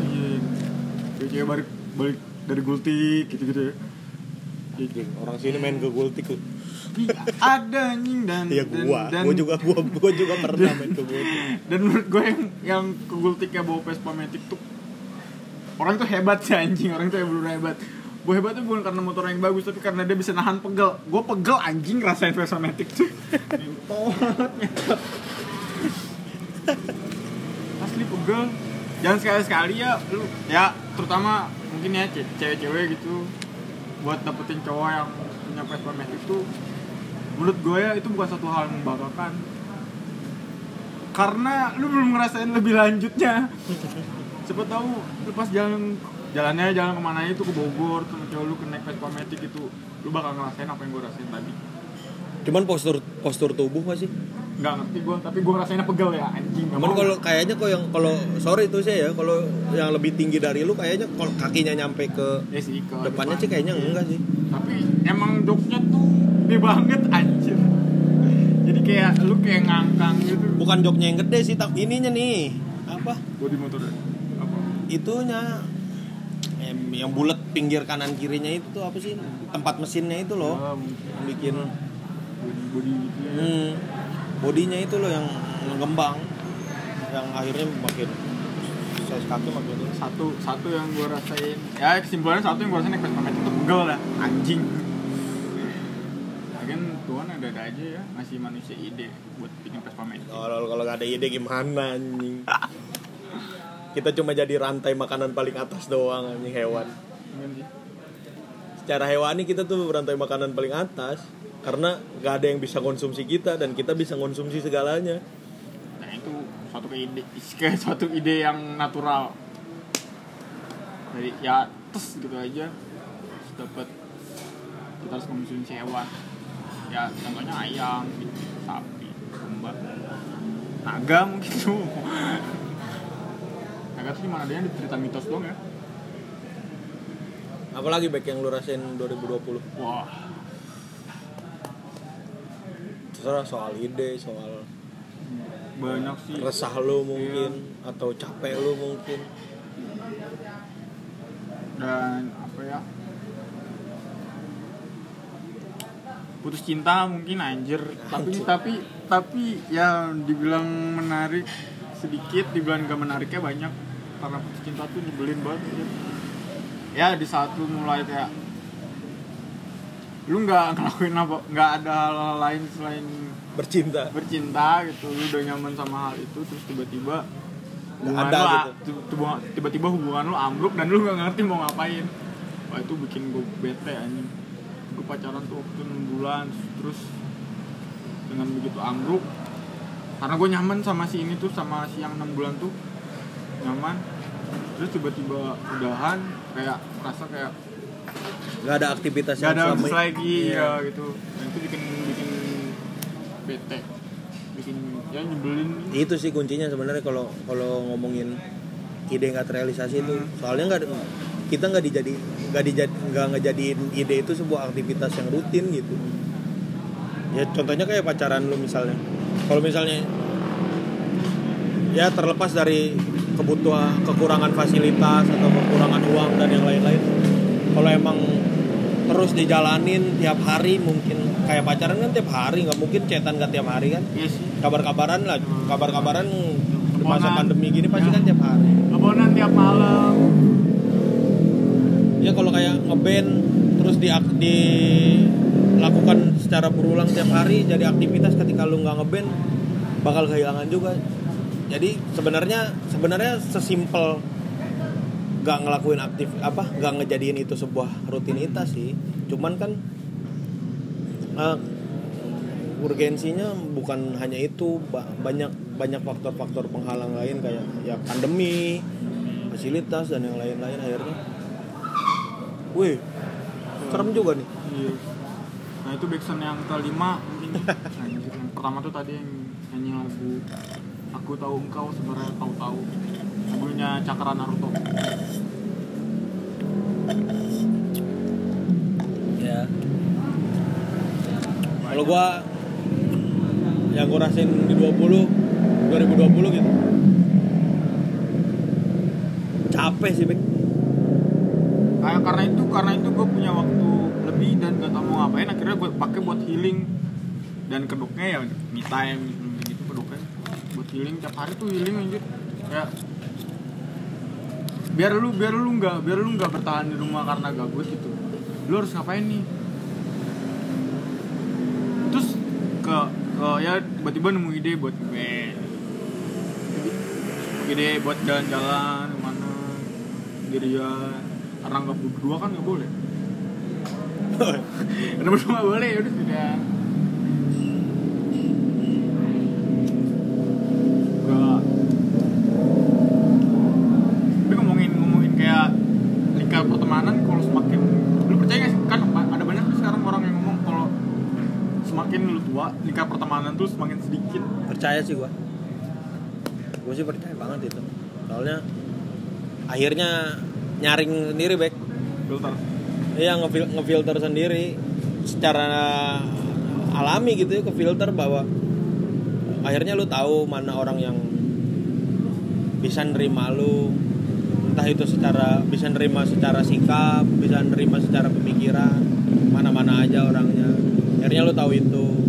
Speaker 2: Iya. Cewek balik balik dari gultik gitu-gitu. Ya.
Speaker 1: Orang sini main ke gultik tuh
Speaker 2: ada anjing dan
Speaker 1: ya
Speaker 2: dan-
Speaker 1: gua.
Speaker 2: dan,
Speaker 1: gua juga gua gua juga pernah main ke gultik.
Speaker 2: Dan menurut gue yang yang ke gultiknya bawa Vespa Matic tuh orang tuh hebat sih anjing. Orang tuh yang bener hebat. Gue hebat tuh bukan karena motor yang bagus tapi karena dia bisa nahan pegel. Gue pegel anjing rasain Vespa Matic tuh. Asli pegel. Jangan sekali-sekali ya lu ya terutama mungkin ya ce- cewek-cewek gitu buat dapetin cowok yang punya Matic tuh menurut gue ya itu bukan satu hal yang membanggakan. Karena lu belum ngerasain lebih lanjutnya. [LAUGHS] Siapa tahu lu pas jalan jalannya jalan ke mana itu ke Bogor sama cowok lu ke naik Vespa Matic itu lu bakal ngerasain apa yang gue rasain tadi.
Speaker 1: Cuman postur postur tubuh masih
Speaker 2: nggak ngerti gue tapi gue ngerasainnya pegel ya anjing.
Speaker 1: Cuman
Speaker 2: mau.
Speaker 1: kalau kayaknya kok yang kalau sorry itu sih ya kalau yang lebih tinggi dari lu kayaknya kalau kakinya nyampe ke
Speaker 2: ya sih ke
Speaker 1: depannya
Speaker 2: depan.
Speaker 1: sih kayaknya enggak sih.
Speaker 2: Tapi emang joknya tuh gede banget anjir. Jadi kayak lu kayak ngangkang gitu.
Speaker 1: Bukan joknya yang gede sih tak ininya nih. Apa?
Speaker 2: Body motor apa?
Speaker 1: Itunya. Em, yang bulat pinggir kanan kirinya itu tuh apa sih? Tempat mesinnya itu loh. Yang bikin
Speaker 2: body body gitu ya.
Speaker 1: Hmm, bodinya itu loh yang mengembang yang akhirnya makin size kaki makin ini.
Speaker 2: satu satu yang gue rasain. Ya kesimpulannya satu yang gue rasain Vespa Matic itu pegel dah anjing. Lagian Tuhan ada-ada aja ya ngasih manusia ide buat bikin Vespa Matic
Speaker 1: kalau kalau nggak ada ide gimana anjing? Kita cuma jadi rantai makanan paling atas doang anjing hewan.
Speaker 2: Iya
Speaker 1: secara hewani kita tuh rantai makanan paling atas karena nggak ada yang bisa konsumsi kita dan kita bisa konsumsi segalanya.
Speaker 2: Nah itu suatu ide [LAUGHS] kayak suatu ide yang natural. Dari ya tes gitu aja. Dapat kita harus konsumsi hewan ya contohnya ayam gitu, sapi domba naga mungkin tuh. [LAUGHS] Naga tuh cuma ada yang cerita mitos doang ya.
Speaker 1: Apalagi baik yang lu rasain 2020
Speaker 2: wah
Speaker 1: terserah soal ide soal
Speaker 2: banyak sih.
Speaker 1: resah lu mungkin atau capek lu mungkin.
Speaker 2: Dan apa ya? Putus cinta mungkin anjir. Tapi
Speaker 1: Anjir.
Speaker 2: tapi tapi ya dibilang menarik sedikit dibilang gak menariknya banyak. Karena putus cinta tuh nyebelin banget anjir. ya di saat lu mulai kayak lu nggak ngelakuin apa nggak ada hal lain selain
Speaker 1: bercinta.
Speaker 2: bercinta gitu. Lu udah nyaman sama hal itu terus tiba-tiba hubungan
Speaker 1: ada
Speaker 2: lu,
Speaker 1: gitu.
Speaker 2: tu- tu- tiba-tiba hubungan lu ambruk dan lu nggak ngerti mau ngapain. Wah itu bikin gue bete anjing. Gue pacaran tuh waktu 6 bulan terus dengan begitu ambruk karena gue nyaman sama si ini tuh sama si yang 6 bulan tuh nyaman. Terus tiba-tiba udahan kayak merasa kayak
Speaker 1: nggak ada aktivitas
Speaker 2: gak ada
Speaker 1: selama-
Speaker 2: lagi
Speaker 1: Iya.
Speaker 2: ya gitu. Dan itu bikin bikin bete. Bikin ya nyebelin.
Speaker 1: Itu sih kuncinya sebenarnya kalau kalau ngomongin ide nggak terrealisasi itu. Soalnya nggak kita nggak dijadi nggak dijadi nggak ngejadiin ide itu sebuah aktivitas yang rutin gitu. Ya contohnya kayak pacaran lu misalnya. Kalau misalnya ya terlepas dari kebutuhan kekurangan fasilitas atau kekurangan uang dan yang lain-lain kalau emang terus dijalanin tiap hari mungkin kayak pacaran kan tiap hari nggak mungkin cetan nggak tiap hari kan?
Speaker 2: Sih
Speaker 1: kabar-kabaran lah kabar-kabaran di masa pandemi gini pasti
Speaker 2: Ya.
Speaker 1: kan tiap hari.
Speaker 2: Kebonan tiap malam.
Speaker 1: Ya kalau kayak ngeband terus di dilakukan secara berulang tiap hari jadi aktivitas ketika lu nggak ngeband bakal kehilangan juga. Jadi sebenarnya sebenarnya sesimpel nggak ngelakuin aktif apa nggak ngejadiin itu sebuah rutinitas sih. Cuman kan eh, urgensinya bukan hanya itu ba- banyak banyak faktor-faktor penghalang lain kayak ya pandemi fasilitas dan yang lain-lain akhirnya. Wih serem juga nih.
Speaker 2: Iya. Nah itu backsound yang kelima mungkin. [LAUGHS] Nah, yang pertama tuh tadi yang nyanyi lagu Aku tahu engkau sebenarnya tahu lagunya Cakra Naruto.
Speaker 1: ya. Kalau gua yang gua rasain di 20 2020 gitu. Capek sih Bek.
Speaker 2: Kayak karena itu karena itu gue punya waktu lebih dan gak tau mau ngapain akhirnya gue pakai buat healing. Dan kedoknya ya me time gitu kedoknya. Buat healing tiap hari tuh healing anjir. Ya biar lu biar lu nggak biar lu nggak bertahan di rumah karena gabut gitu. Lu harus ngapain nih? Terus ke ke ya tiba-tiba nemu ide buat gue. Ide buat jalan-jalan ke mana? Sendirian. Karena nggak berdua kan nggak boleh. [LAUGHS] Karena berdua nggak boleh ya udah tidak Gak. Tapi ngomongin ngomongin kayak lingkar pertemanan kalau semakin lu percaya gak sih kan ada banyak tuh sekarang orang yang ngomong kalau semakin lu tua lingkar pertemanan tuh semakin sedikit
Speaker 1: percaya sih gua. Gua sih percaya banget itu. Soalnya akhirnya nyaring sendiri Bek.
Speaker 2: Filter.
Speaker 1: Iya ngefil ngefilter sendiri. Secara alami gitu ya ke filter bahwa akhirnya lu tahu mana orang yang bisa nerima lu. Entah itu secara bisa nerima secara sikap bisa nerima secara pemikiran mana-mana aja orangnya. Akhirnya lu tahu itu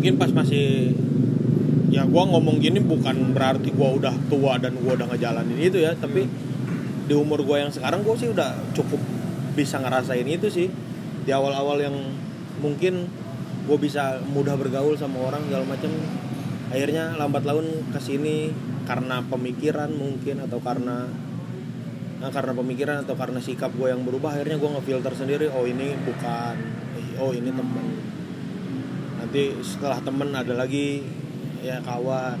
Speaker 1: mungkin pas masih ya gua ngomong gini bukan berarti gua udah tua dan gua udah ngejalanin itu ya tapi di umur gue yang sekarang gue sih udah cukup bisa ngerasain itu sih. Di awal-awal yang mungkin gue bisa mudah bergaul sama orang segala macam akhirnya lambat laun ke sini karena pemikiran mungkin atau karena nah, karena pemikiran atau karena sikap gue yang berubah akhirnya gue ngefilter sendiri oh ini bukan oh ini temen nanti setelah temen ada lagi ya kawan.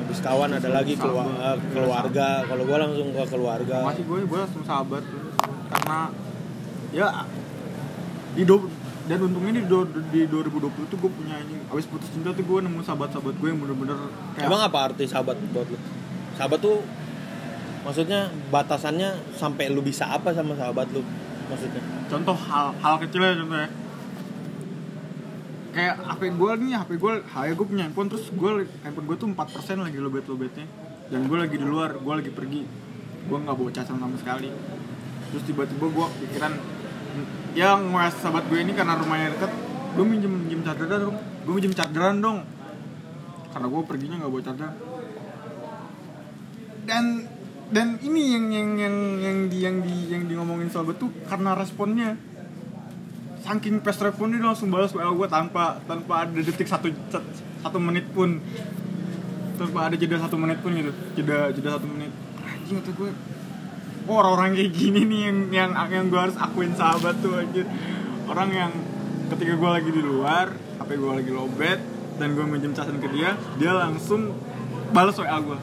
Speaker 1: Habis kawan ada lagi kelua- eh, keluarga. Kalau gue langsung ke keluarga.
Speaker 2: Masih gue gue langsung sahabat karena ya di do, dan untungnya di, do, di 2020 tuh gue punya ini. Abis putus cinta tuh gue nemu sahabat-sahabat gue yang bener-bener kayak
Speaker 1: emang apa arti sahabat buat lu? Sahabat tuh maksudnya batasannya sampai lu bisa apa sama sahabat lu? Maksudnya?
Speaker 2: Contoh hal hal kecil ya contoh ya kayak HP gue nih HP gue HP gue punya handphone terus gue handphone gue tuh 4% lagi lobet lobetnya dan gue lagi di luar gue lagi pergi. Gue nggak bawa casan sama sekali. Terus tiba-tiba gue pikiran ya ngewas sahabat gue ini karena rumahnya deket gue minjem minjem chargeran dong. Gue minjem chargeran dong. Karena gue perginya nggak bawa charger. Dan dan ini yang yang yang yang di yang di yang di ngomongin sahabat tuh karena responnya saking fast responnya dia langsung balas WA gue tanpa tanpa ada detik satu satu menit pun. Tanpa ada jeda satu menit pun gitu. Jeda jeda satu menit. Anjing kata gue oh, orang-orang kayak gini nih yang yang yang gue harus akuin sahabat tuh anjir. Orang yang ketika gue lagi di luar HP gue lagi lobet dan gue minjem casan ke dia dia langsung balas WA gue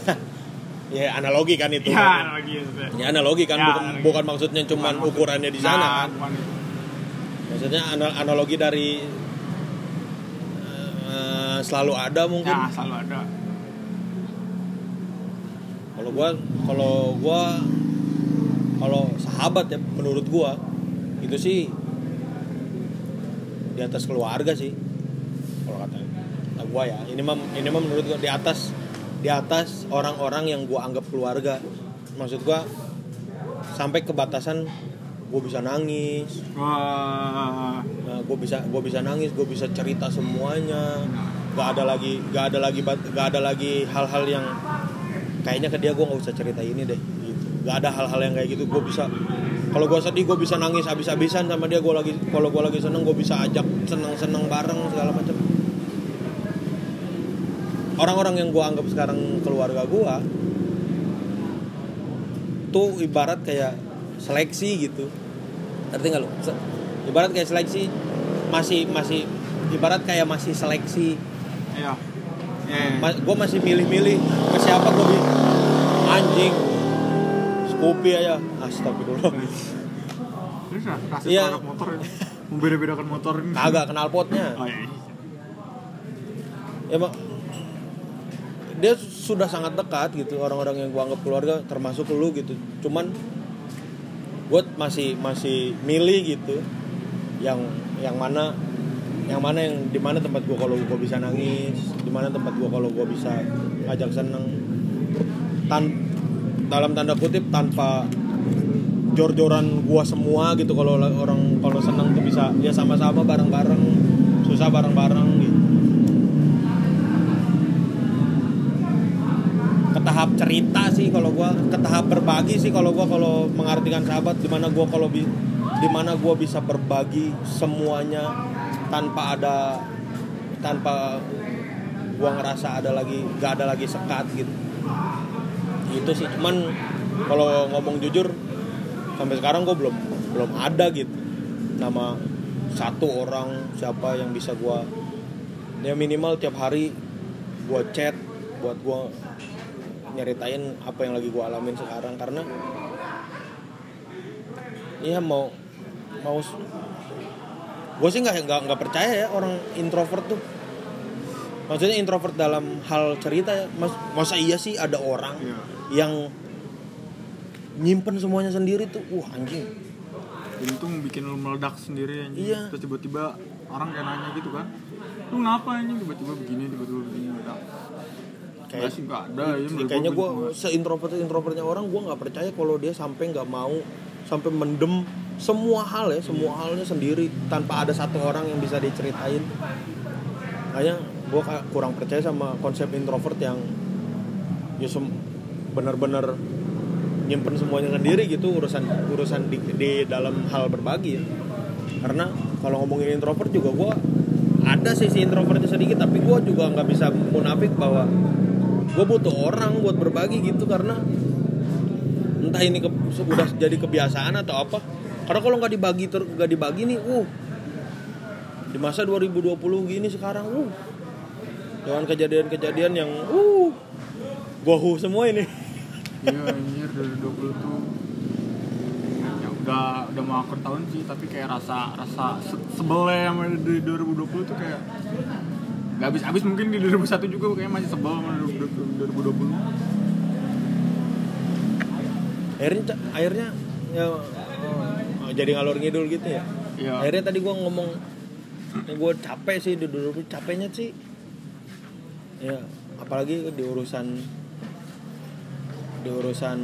Speaker 2: [LAUGHS]
Speaker 1: ya analogi kan itu.
Speaker 2: Ya lagi
Speaker 1: ya analogi kan.
Speaker 2: Ya,
Speaker 1: bukan,
Speaker 2: analogi.
Speaker 1: bukan maksudnya cuman ukurannya di sana.
Speaker 2: Nah,
Speaker 1: kan. Maksudnya ana- analogi dari eh, selalu ada mungkin.
Speaker 2: Ya selalu ada.
Speaker 1: Kalau gua kalau gua kalau sahabat ya menurut gua itu sih di atas keluarga sih. Kalau kata kata gua ya ini mah ini mah menurut gua di atas di atas orang-orang yang gua anggap keluarga. Maksud gua sampai ke batasan gua bisa nangis.
Speaker 2: Wah.
Speaker 1: Nah, gue bisa gue bisa nangis gue bisa cerita semuanya. Gak ada lagi gak ada lagi gak ada lagi hal-hal yang kayaknya ke dia gue nggak usah cerita ini deh gitu. Gak ada hal-hal yang kayak gitu gue bisa kalau gue sedih gue bisa nangis habis-habisan sama dia. Gue lagi kalau gue lagi seneng gue bisa ajak seneng-seneng bareng segala macam. Orang-orang yang gue anggap sekarang keluarga gue tuh ibarat kayak seleksi gitu ngerti nggak lo ibarat kayak seleksi masih masih ibarat kayak masih seleksi
Speaker 2: Iya. Iya.
Speaker 1: Ma- gue masih milih-milih ke siapa gue anjing Scoopy aja astagfirullah
Speaker 2: Terus ya, kasih
Speaker 1: Iya.
Speaker 2: produk motor ini. Membeda-bedakan motor ini.
Speaker 1: kagak kenal potnya
Speaker 2: Oh iya.
Speaker 1: ya mak dia sudah sangat dekat gitu orang-orang yang gua anggap keluarga termasuk lu gitu cuman gue masih masih milih gitu. Yang yang mana yang mana yang di mana tempat gua kalau gua bisa nangis di mana tempat gua kalau gua bisa ngajak seneng. Tan dalam tanda kutip tanpa jor-joran gua semua gitu kalau la- orang kalau seneng tuh bisa ya sama-sama bareng-bareng susah bareng-bareng gitu tahap cerita sih kalau gua ke tahap berbagi sih kalau gua kalau mengartikan sahabat di mana gua kalau bi di mana gua bisa berbagi semuanya tanpa ada tanpa gua ngerasa ada lagi gak ada lagi sekat gitu. Itu sih cuman kalau ngomong jujur sampai sekarang gua belum belum ada gitu. Nama satu orang siapa yang bisa gua ya minimal tiap hari gua chat buat gua nyeritain apa yang lagi gue alamin sekarang karena iya mau mau gue sih nggak nggak nggak percaya ya orang introvert tuh maksudnya introvert dalam hal cerita ya mas masa iya sih ada orang
Speaker 2: Iya.
Speaker 1: yang nyimpen semuanya sendiri tuh wah anjing
Speaker 2: Untung bikin lu meledak sendiri anjing.
Speaker 1: Iya.
Speaker 2: Terus tiba-tiba orang kayak nanya gitu kan. Lu ngapa anjing tiba-tiba begini, tiba-tiba begini meledak. Kayak sih enggak ada ya
Speaker 1: kayaknya gue seintrovert introvertnya orang gue nggak percaya kalau dia sampai nggak mau sampai mendem semua hal ya semua halnya sendiri tanpa ada satu orang yang bisa diceritain. Kayaknya gue kurang percaya sama konsep introvert yang ya bener-bener nyimpen semuanya sendiri gitu urusan urusan di, di dalam hal berbagi ya. karena kalau ngomongin introvert juga gue ada sisi introvertnya sedikit tapi gue juga nggak bisa munafik bahwa gue butuh orang buat berbagi gitu karena entah ini ke, udah jadi kebiasaan atau apa. Karena kalau nggak dibagi ter, nggak dibagi nih uh di masa 2020 gini sekarang uh dengan kejadian-kejadian yang uh gohu semua ini.
Speaker 2: Iya dari 20 tuh ya udah udah mau akhir tahun sih tapi kayak rasa rasa se- sebel ya sama di 2020 tuh kayak Gak habis habis mungkin di 2001 juga kayaknya masih sebel sama 2020
Speaker 1: akhirnya akhirnya ya oh, jadi ngalor ngidul gitu ya?
Speaker 2: Iya.
Speaker 1: akhirnya tadi gue ngomong gue capek sih di dulu capeknya sih. Ya apalagi di urusan di urusan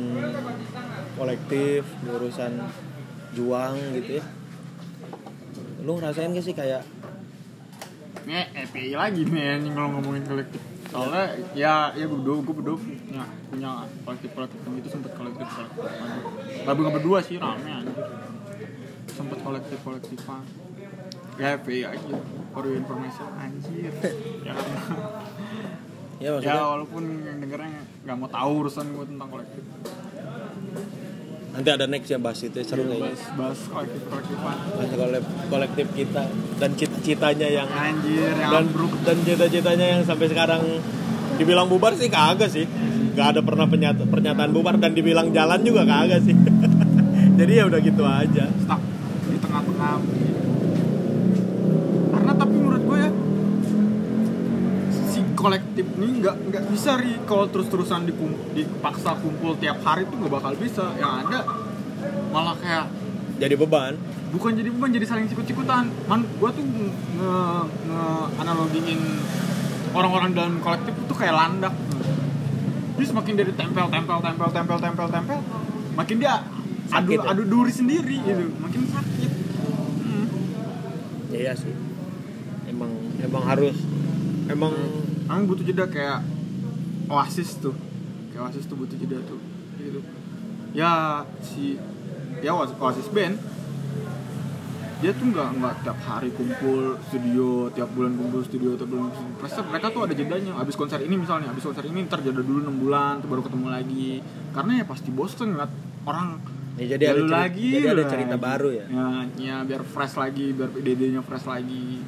Speaker 1: kolektif di urusan juang gitu ya. Lu ngerasain gak sih kayak
Speaker 2: Ini EPI lagi nih kalau ngomongin kolektif. Soalnya ya ya gue berdua gue berdua punya punya kolektif kolektif itu sempet kolektif kolektif tapi nggak berdua sih rame anjir sempet kolektif kolektifan. Ya EPI aja. For your information anjir. Ya.
Speaker 1: Ya
Speaker 2: ya
Speaker 1: maksudnya
Speaker 2: walaupun yang dengernya nggak mau tahu urusan gue tentang kolektif
Speaker 1: nanti ada next ya bahas itu seru kayaknya.
Speaker 2: Bahas bahas kolektif kolektifan
Speaker 1: bahas kolek- kolektif kita dan cita-citanya yang
Speaker 2: anjir yang
Speaker 1: dan
Speaker 2: ambruk.
Speaker 1: dan cita-citanya yang sampai sekarang dibilang bubar sih kagak sih. Nggak ada pernah penyata- pernyataan bubar dan dibilang jalan juga kagak sih. [LAUGHS] Jadi ya udah gitu aja.
Speaker 2: Stuck di tengah-tengah karena tapi menurut gue ya si kolektif. Ini nggak nggak bisa ri. Kalau terus-terusan dikum- dipaksa kumpul tiap hari tuh nggak bakal bisa. Yang ada malah kayak
Speaker 1: jadi beban.
Speaker 2: Bukan jadi beban jadi saling sikut-sikutan. Man gue tuh nge, nge analogiin orang-orang dalam kolektif itu kayak landak. Jadi semakin dari tempel tempel tempel tempel tempel tempel makin dia adu
Speaker 1: Sakit ya?
Speaker 2: adu duri sendiri gitu. Makin sakit. Hmm.
Speaker 1: ya iya sih. Emang emang harus emang
Speaker 2: Emang butuh jeda kayak oasis tuh. Kayak oasis tuh butuh jeda tuh. Gitu. Ya si ya oasis, band. Dia tuh nggak nggak tiap hari kumpul studio tiap bulan kumpul studio tiap bulan kumpul studio. Mereka- tuh ada jedanya. Abis konser ini misalnya abis konser ini ntar jeda dulu enam bulan tuh baru ketemu lagi. Karena ya pasti bosen ngeliat orang
Speaker 1: ya jadi ada cerita,
Speaker 2: lagi
Speaker 1: jadi ada
Speaker 2: lagi.
Speaker 1: cerita baru ya.
Speaker 2: Ya, ya biar fresh lagi biar ide-idenya fresh lagi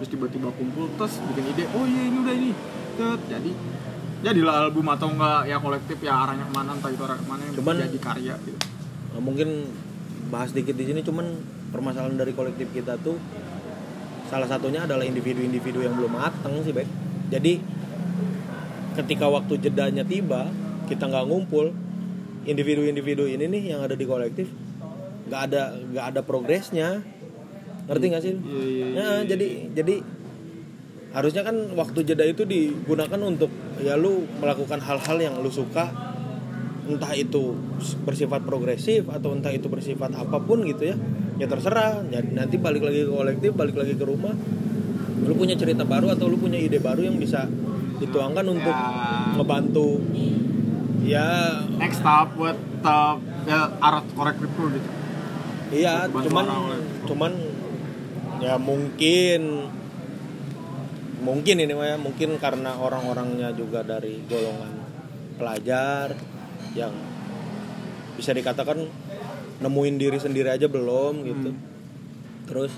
Speaker 2: terus tiba-tiba kumpul terus bikin ide oh iya ini udah ini. Tet, jadi jadilah album atau enggak ya kolektif ya arahnya ke mana entah itu arah ke mana yang
Speaker 1: Cuman-
Speaker 2: jadi karya gitu.
Speaker 1: mungkin bahas dikit di sini cuman permasalahan dari kolektif kita tuh salah satunya adalah individu-individu yang belum matang sih Bek. Jadi ketika waktu jedanya tiba kita nggak ngumpul individu-individu ini nih yang ada di kolektif nggak ada nggak ada progresnya ngerti nggak sih?
Speaker 2: Iya, iya,
Speaker 1: Ya,
Speaker 2: iya,
Speaker 1: jadi jadi harusnya kan waktu jeda itu digunakan untuk ya lu melakukan hal-hal yang lu suka entah itu bersifat progresif atau entah itu bersifat apa pun gitu ya ya terserah. Ya, nanti balik lagi ke kolektif balik lagi ke rumah lu punya cerita baru atau lu punya ide baru yang bisa dituangkan untuk
Speaker 2: Ya.
Speaker 1: ngebantu. Ya.
Speaker 2: Next step buat uh, ya arah kolektif lu gitu
Speaker 1: iya cuman cuman ya mungkin. Mungkin ini ya. Mungkin karena orang-orangnya juga dari golongan pelajar yang bisa dikatakan nemuin diri sendiri aja belum gitu.
Speaker 2: Hmm.
Speaker 1: terus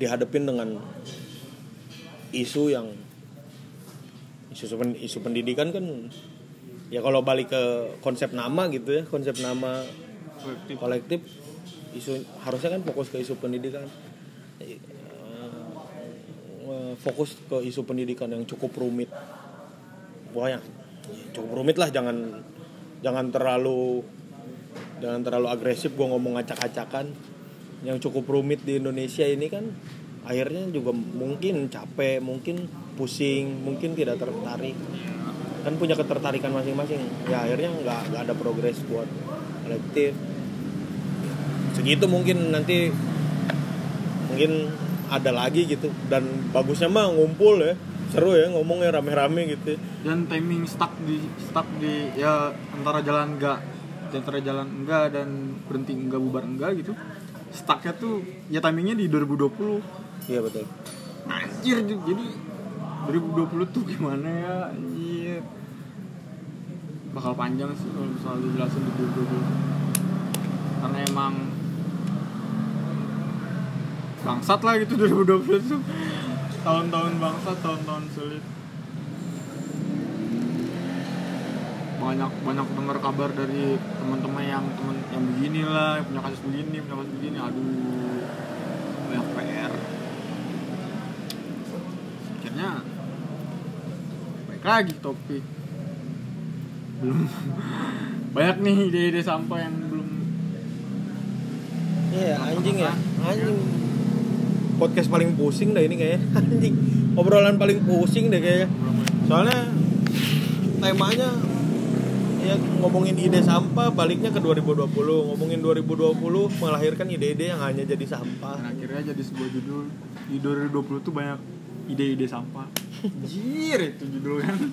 Speaker 1: dihadapin dengan isu yang isu isu pendidikan kan ya kalau balik ke konsep nama gitu ya konsep nama
Speaker 2: kolektif.
Speaker 1: kolektif isu harusnya kan fokus ke isu pendidikan. Eh, eh, fokus ke isu pendidikan yang cukup rumit. Yang cukup rumit lah jangan jangan terlalu jangan terlalu agresif gue ngomong acak-acakan. Yang cukup rumit di Indonesia ini kan akhirnya juga mungkin capek mungkin pusing mungkin tidak tertarik. Kan punya ketertarikan masing-masing. Ya akhirnya nggak nggak ada progres buat kolektif segitu mungkin nanti mungkin ada lagi gitu. Dan bagusnya mah ngumpul ya seru ya ngomongnya rame-rame gitu
Speaker 2: dan timing stuck di stuck di ya antara jalan enggak antara jalan enggak dan berhenti enggak bubar enggak gitu. Stucknya tuh ya timingnya di 2020
Speaker 1: iya betul.
Speaker 2: Anjir jadi 2020 tuh gimana ya anjir? Bakal panjang sih kalau misalnya dijelasin di 2020 karena emang bangsat lah gitu [LAUGHS] 2020 tuh. Tahun-tahun bangsat tahun-tahun sulit. Banyak banyak dengar kabar dari teman-teman yang teman yang begini lah punya kasus begini punya kasus begini. Aduh banyak PR akhirnya baik lagi topik. Belum. [LAUGHS] Banyak nih ide-ide sampah yang belum
Speaker 1: iya anjing ya. anjing podcast paling pusing dah ini kayaknya. [LAUGHS] Anjing obrolan paling pusing deh kayaknya. Soalnya temanya ya ngomongin ide sampah baliknya ke 2020 ngomongin 2020 melahirkan ide-ide yang hanya jadi sampah.
Speaker 2: Dan akhirnya jadi sebuah judul. Di 2020 tuh banyak ide-ide sampah. Jir itu judulnya. [LAUGHS]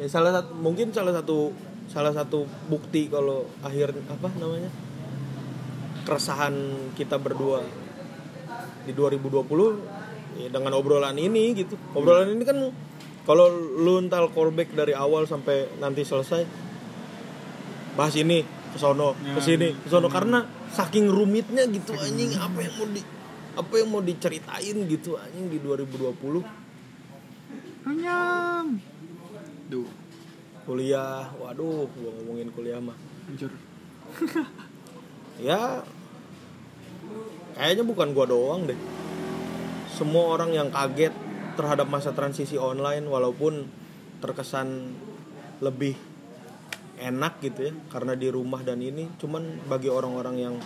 Speaker 1: Ya salah satu mungkin salah satu salah satu bukti kalau akhir apa namanya keresahan kita berdua. Di 2020 ya dengan obrolan ini gitu. Obrolan ini kan kalau lu ntar callback dari awal sampai nanti selesai bahas ini ke sono ke
Speaker 2: Ya,
Speaker 1: sini ke sono.
Speaker 2: Hmm.
Speaker 1: karena saking rumitnya gitu anjing apa yang mau di apa yang mau diceritain gitu anjing di 2020
Speaker 2: Kenyang. Duh.
Speaker 1: Kuliah waduh gua ngomongin kuliah mah.
Speaker 2: Hancur.
Speaker 1: Ya kayaknya bukan gua doang deh. Semua orang yang kaget terhadap masa transisi online walaupun terkesan lebih enak gitu ya karena di rumah dan ini cuman bagi orang-orang yang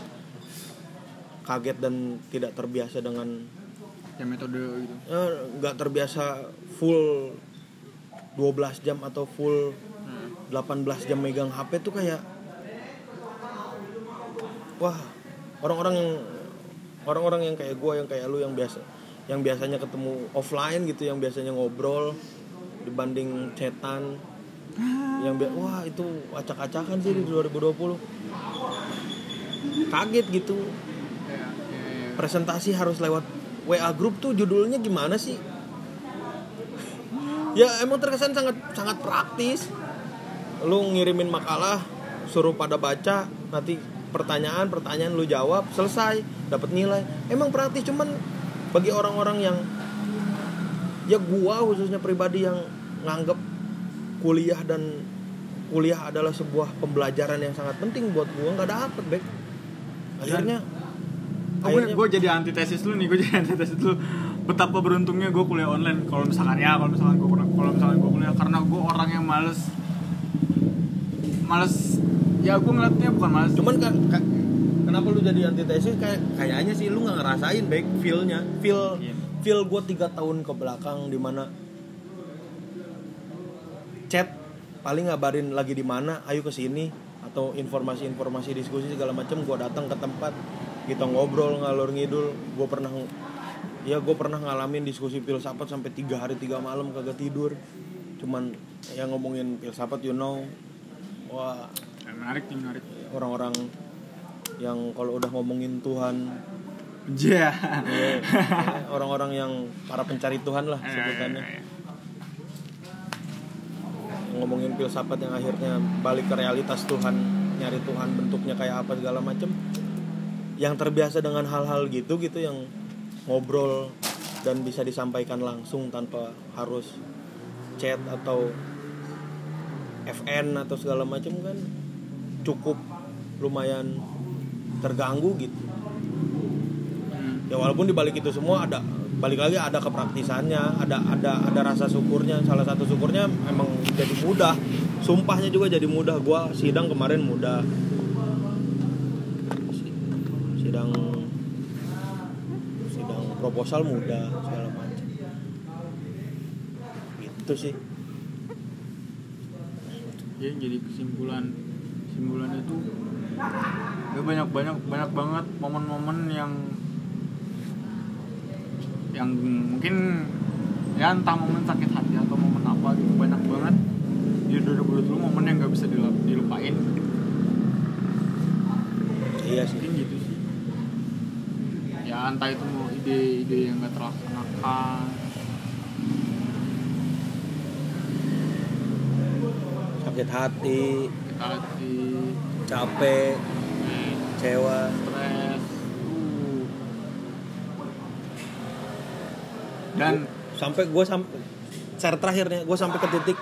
Speaker 1: kaget dan tidak terbiasa dengan
Speaker 2: Ya metode gitu.
Speaker 1: Eh, nggak terbiasa full 12 jam atau full 18 jam megang HP tuh kayak wah orang-orang yang orang-orang yang kayak gue yang kayak lu yang biasa yang biasanya ketemu offline gitu yang biasanya ngobrol dibanding chatan. Yang bi- wah itu acak-acakan sih di 2020 kaget gitu. Presentasi harus lewat WA grup tuh judulnya gimana sih? Ya emang terkesan sangat sangat praktis. Lu ngirimin makalah, suruh pada baca, nanti pertanyaan pertanyaan lu jawab selesai dapat nilai. Emang praktis cuman bagi orang-orang yang ya gua khususnya pribadi yang nganggep kuliah dan kuliah adalah sebuah pembelajaran yang sangat penting buat gua nggak dapet bek. Akhirnya
Speaker 2: Oh, gue, gue jadi antitesis lu nih, gue jadi [LAUGHS] antitesis lu Betapa beruntungnya gue kuliah online Kalau misalkan ya, kalau misalkan gue kalau misalkan gue kuliah Karena gue orang yang males Males Ya gue ngeliatnya bukan males
Speaker 1: cuman kan ka- kenapa lu jadi antitesis kayak kayaknya sih lu nggak ngerasain baik feelnya. Feel
Speaker 2: Iya.
Speaker 1: feel gue tiga tahun ke belakang di mana chat paling ngabarin lagi di mana ayo ke sini atau informasi-informasi diskusi segala macam gue datang ke tempat kita ngobrol ngalur ngidul. Gue pernah ya gue pernah ngalamin diskusi filsafat sampai tiga hari tiga malam kagak tidur. Cuman yang ngomongin filsafat you know. Wah
Speaker 2: Menarik nih, menarik.
Speaker 1: Orang-orang yang kalau udah ngomongin Tuhan.
Speaker 2: Iya.
Speaker 1: Ya, orang-orang yang para pencari Tuhan lah sebutannya. ngomongin filsafat yang akhirnya balik ke realitas Tuhan nyari Tuhan bentuknya kayak apa segala macem. Yang terbiasa dengan hal-hal gitu gitu yang ngobrol dan bisa disampaikan langsung tanpa harus chat atau FN atau segala macam kan cukup lumayan terganggu gitu. Ya walaupun di balik itu semua ada balik lagi ada kepraktisannya ada ada ada rasa syukurnya. Salah satu syukurnya emang jadi mudah. Sumpahnya juga jadi mudah. Gua sidang kemarin mudah. Si- sidang sidang proposal mudah segala macam. Itu sih.
Speaker 2: Ya, jadi kesimpulan kesimpulannya itu ya banyak banyak banyak banget momen-momen yang yang mungkin ya entah momen sakit hati atau momen apa gitu banyak banget. Di 2020 momen yang nggak bisa dilupain.
Speaker 1: Iya sih.
Speaker 2: Mungkin gitu sih. Ya entah itu mau ide-ide yang nggak terlaksanakan.
Speaker 1: Sakit hati
Speaker 2: hati.
Speaker 1: Capek.
Speaker 2: Eh,
Speaker 1: kecewa.
Speaker 2: Stres. Uh. dan
Speaker 1: sampai gue sampai secara terakhirnya gue sampai ke titik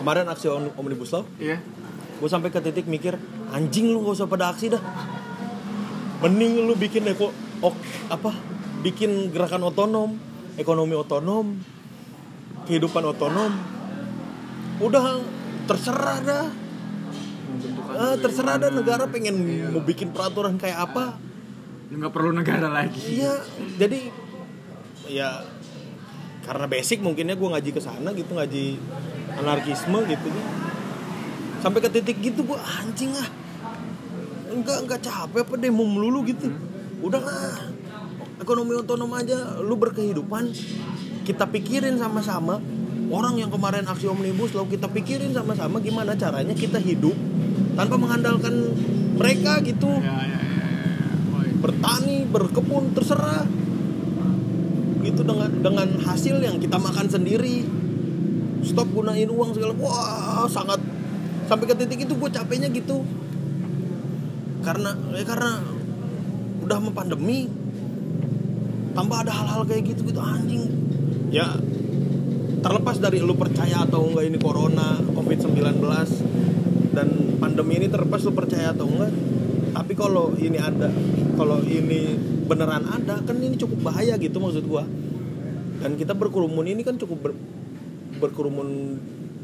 Speaker 1: kemarin aksi om- omnibus law.
Speaker 2: Iya.
Speaker 1: Gue sampai ke titik mikir anjing lu gak usah pada aksi dah. Mending lu bikin eko ok, apa bikin gerakan otonom ekonomi otonom kehidupan otonom. Udah terserah dah Ah,
Speaker 2: juga
Speaker 1: terserah
Speaker 2: gimana.
Speaker 1: negara pengen
Speaker 2: Iya.
Speaker 1: mau bikin peraturan kayak apa
Speaker 2: nggak perlu negara lagi
Speaker 1: Iya, jadi ya karena basic mungkinnya gue ngaji ke sana gitu ngaji anarkisme gitu. Sampai ke titik gitu gue anjing ah. Enggak enggak capek apa demo melulu gitu. Udah lah. Ekonomi otonom aja lu berkehidupan. Kita pikirin sama-sama orang yang kemarin aksi omnibus lalu kita pikirin sama-sama gimana caranya kita hidup tanpa mengandalkan mereka gitu
Speaker 2: ya ya ya, ya, ya.
Speaker 1: Bertani, berkebun terserah. Gitu dengan dengan hasil yang kita makan sendiri. Stop gunain uang segala. Wah, sangat sampai ke titik itu gue capeknya gitu. Karena ya karena udah mau pandemi tambah ada hal-hal kayak gitu gitu anjing. Ya terlepas dari lu percaya atau enggak ini corona, Covid-19 dan pandemi ini terlepas lu percaya atau enggak tapi kalau ini ada kalau ini beneran ada kan ini cukup bahaya gitu maksud gua. Dan kita berkerumun ini kan cukup ber- berkerumun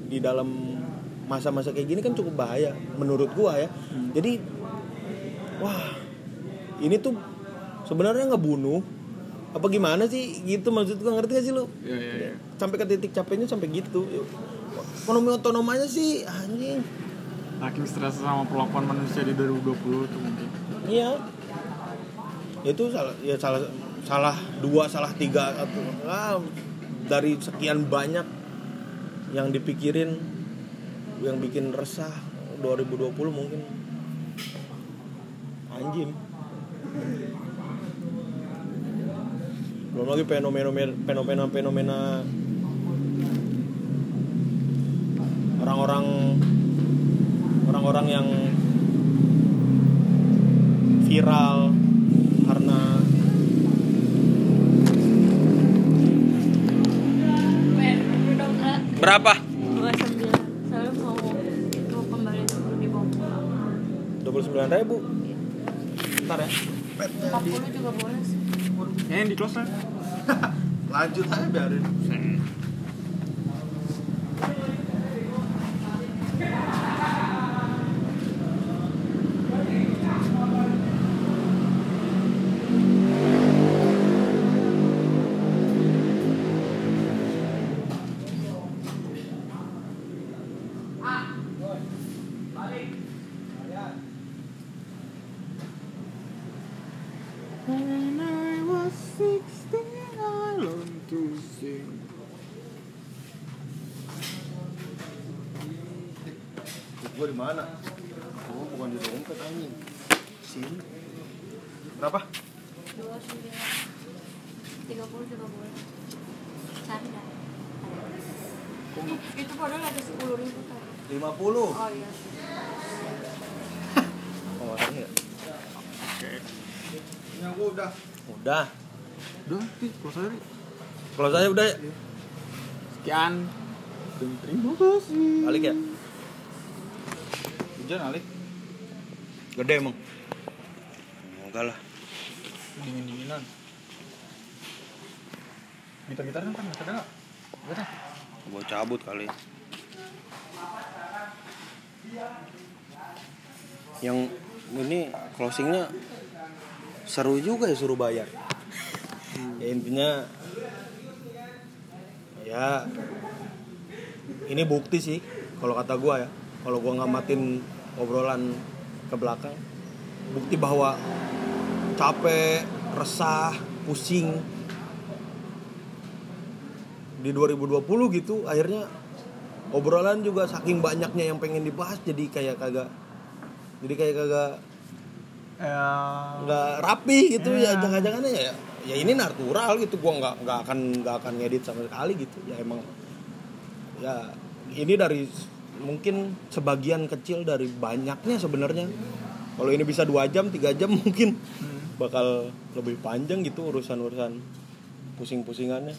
Speaker 1: di dalam masa-masa kayak gini kan cukup bahaya menurut gua ya. Jadi wah ini tuh sebenarnya nggak bunuh apa gimana sih gitu maksud gua ngerti gak sih lu?
Speaker 2: Ya ya ya
Speaker 1: sampai ke titik capeknya sampai gitu. Ekonomi otonom aja sih anjing
Speaker 2: saking stres sama perlakuan manusia di 2020 tuh mungkin.
Speaker 1: Iya. Itu salah ya salah salah dua salah tiga atau ah, dari sekian banyak yang dipikirin yang bikin resah 2020 mungkin. Anjing. Belum lagi fenomena fenomena fenomena orang-orang orang-orang yang viral karena berapa?
Speaker 3: dua sembilan saya mau mau kembali dulu di bawah
Speaker 1: dua puluh sembilan ribu ntar ya
Speaker 3: empat puluh juga boleh sih
Speaker 2: Ya, yang di close lah. [LAUGHS]
Speaker 1: lanjut aja biarin
Speaker 2: When I was 16, I learned to sing.
Speaker 1: gue di mana oh bukan di dompet anjing sini berapa
Speaker 3: dua sembilan tiga puluh juga boleh cari dah itu padahal ada sepuluh ribu tadi
Speaker 1: lima puluh
Speaker 3: oh iya
Speaker 1: oh ada ya
Speaker 2: Oke.
Speaker 1: ya gue udah udah
Speaker 2: Udah, sih, close aja. Ri.
Speaker 1: kalau saya udah ya.
Speaker 2: Sekian. Dan terima kasih.
Speaker 1: balik ya
Speaker 2: Hujan, Alik.
Speaker 1: gede emang enggak lah
Speaker 2: Dingin-dinginan. Gitar-gitar kan, ada nggak? Ada.
Speaker 1: gue cabut kali yang ini closingnya seru juga ya suruh bayar ya intinya ya ini bukti sih kalau kata gua ya kalau gua ngamatin obrolan ke belakang bukti bahwa capek resah pusing di 2020 gitu akhirnya obrolan juga saking banyaknya yang pengen dibahas jadi kayak kagak jadi kayak kagak. Nggak rapi gitu ya
Speaker 2: Ya.
Speaker 1: jangan-jangan ya ya ini natural gitu gua nggak nggak akan nggak akan ngedit sama sekali gitu. Ya emang ya ini dari mungkin sebagian kecil dari banyaknya sebenarnya. Kalau ini bisa dua jam tiga jam [LAUGHS] mungkin bakal lebih panjang gitu urusan urusan pusing pusingannya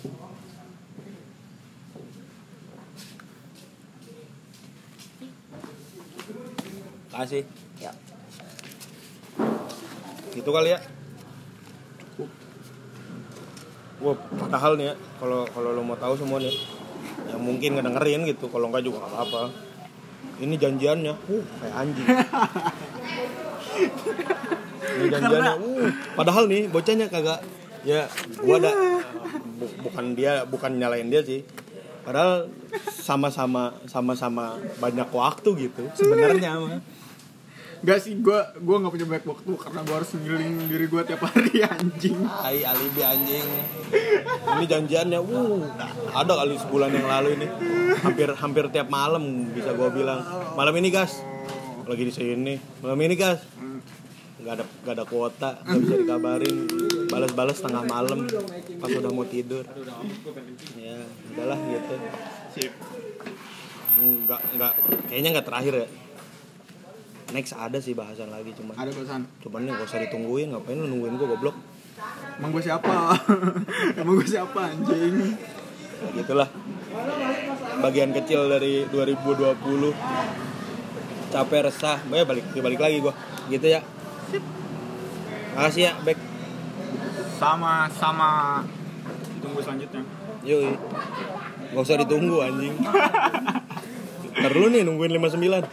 Speaker 1: kasih
Speaker 3: ya
Speaker 1: gitu kali ya Wah, padahal nih ya, kalau kalau lo mau tahu semua nih, yang mungkin ngedengerin gitu, kalau enggak juga nggak apa-apa. Ini janjiannya, uh, kayak anjing. Ini janjiannya, uh, padahal nih bocahnya kagak, ya, gua ada, bu- bukan dia, bukan nyalain dia sih. Padahal sama-sama sama-sama banyak waktu gitu sebenarnya mah.
Speaker 2: Gak sih, gue gua nggak punya banyak waktu karena gue harus ngilingin diri gue tiap hari [LAUGHS] anjing.
Speaker 1: Hai alibi anjing. Ini janjiannya, uh, ada kali sebulan yang lalu ini. Hampir hampir tiap malam bisa gua bilang. Malam ini gas, lagi di sini. Malam ini gas, nggak ada nggak ada kuota, nggak bisa dikabarin. Balas-balas tengah malam pas udah mau tidur. Ya, udahlah gitu.
Speaker 2: Sip.
Speaker 1: Nggak nggak kayaknya nggak terakhir ya. Next ada sih bahasan lagi cuman.
Speaker 2: Ada pesan.
Speaker 1: cuman nih gak usah ditungguin ngapain lu nungguin gua goblok?
Speaker 2: Emang gue siapa? [LAUGHS] Emang gue siapa anjing?
Speaker 1: Ya, gitulah. Bagian kecil dari 2020 capek resah. Baik balik balik lagi gua. Gitu ya. Makasih ya back
Speaker 2: Sama-sama. Tunggu selanjutnya.
Speaker 1: yoi. Gak usah ditunggu anjing. [LAUGHS] Ntar dulu nih nungguin 59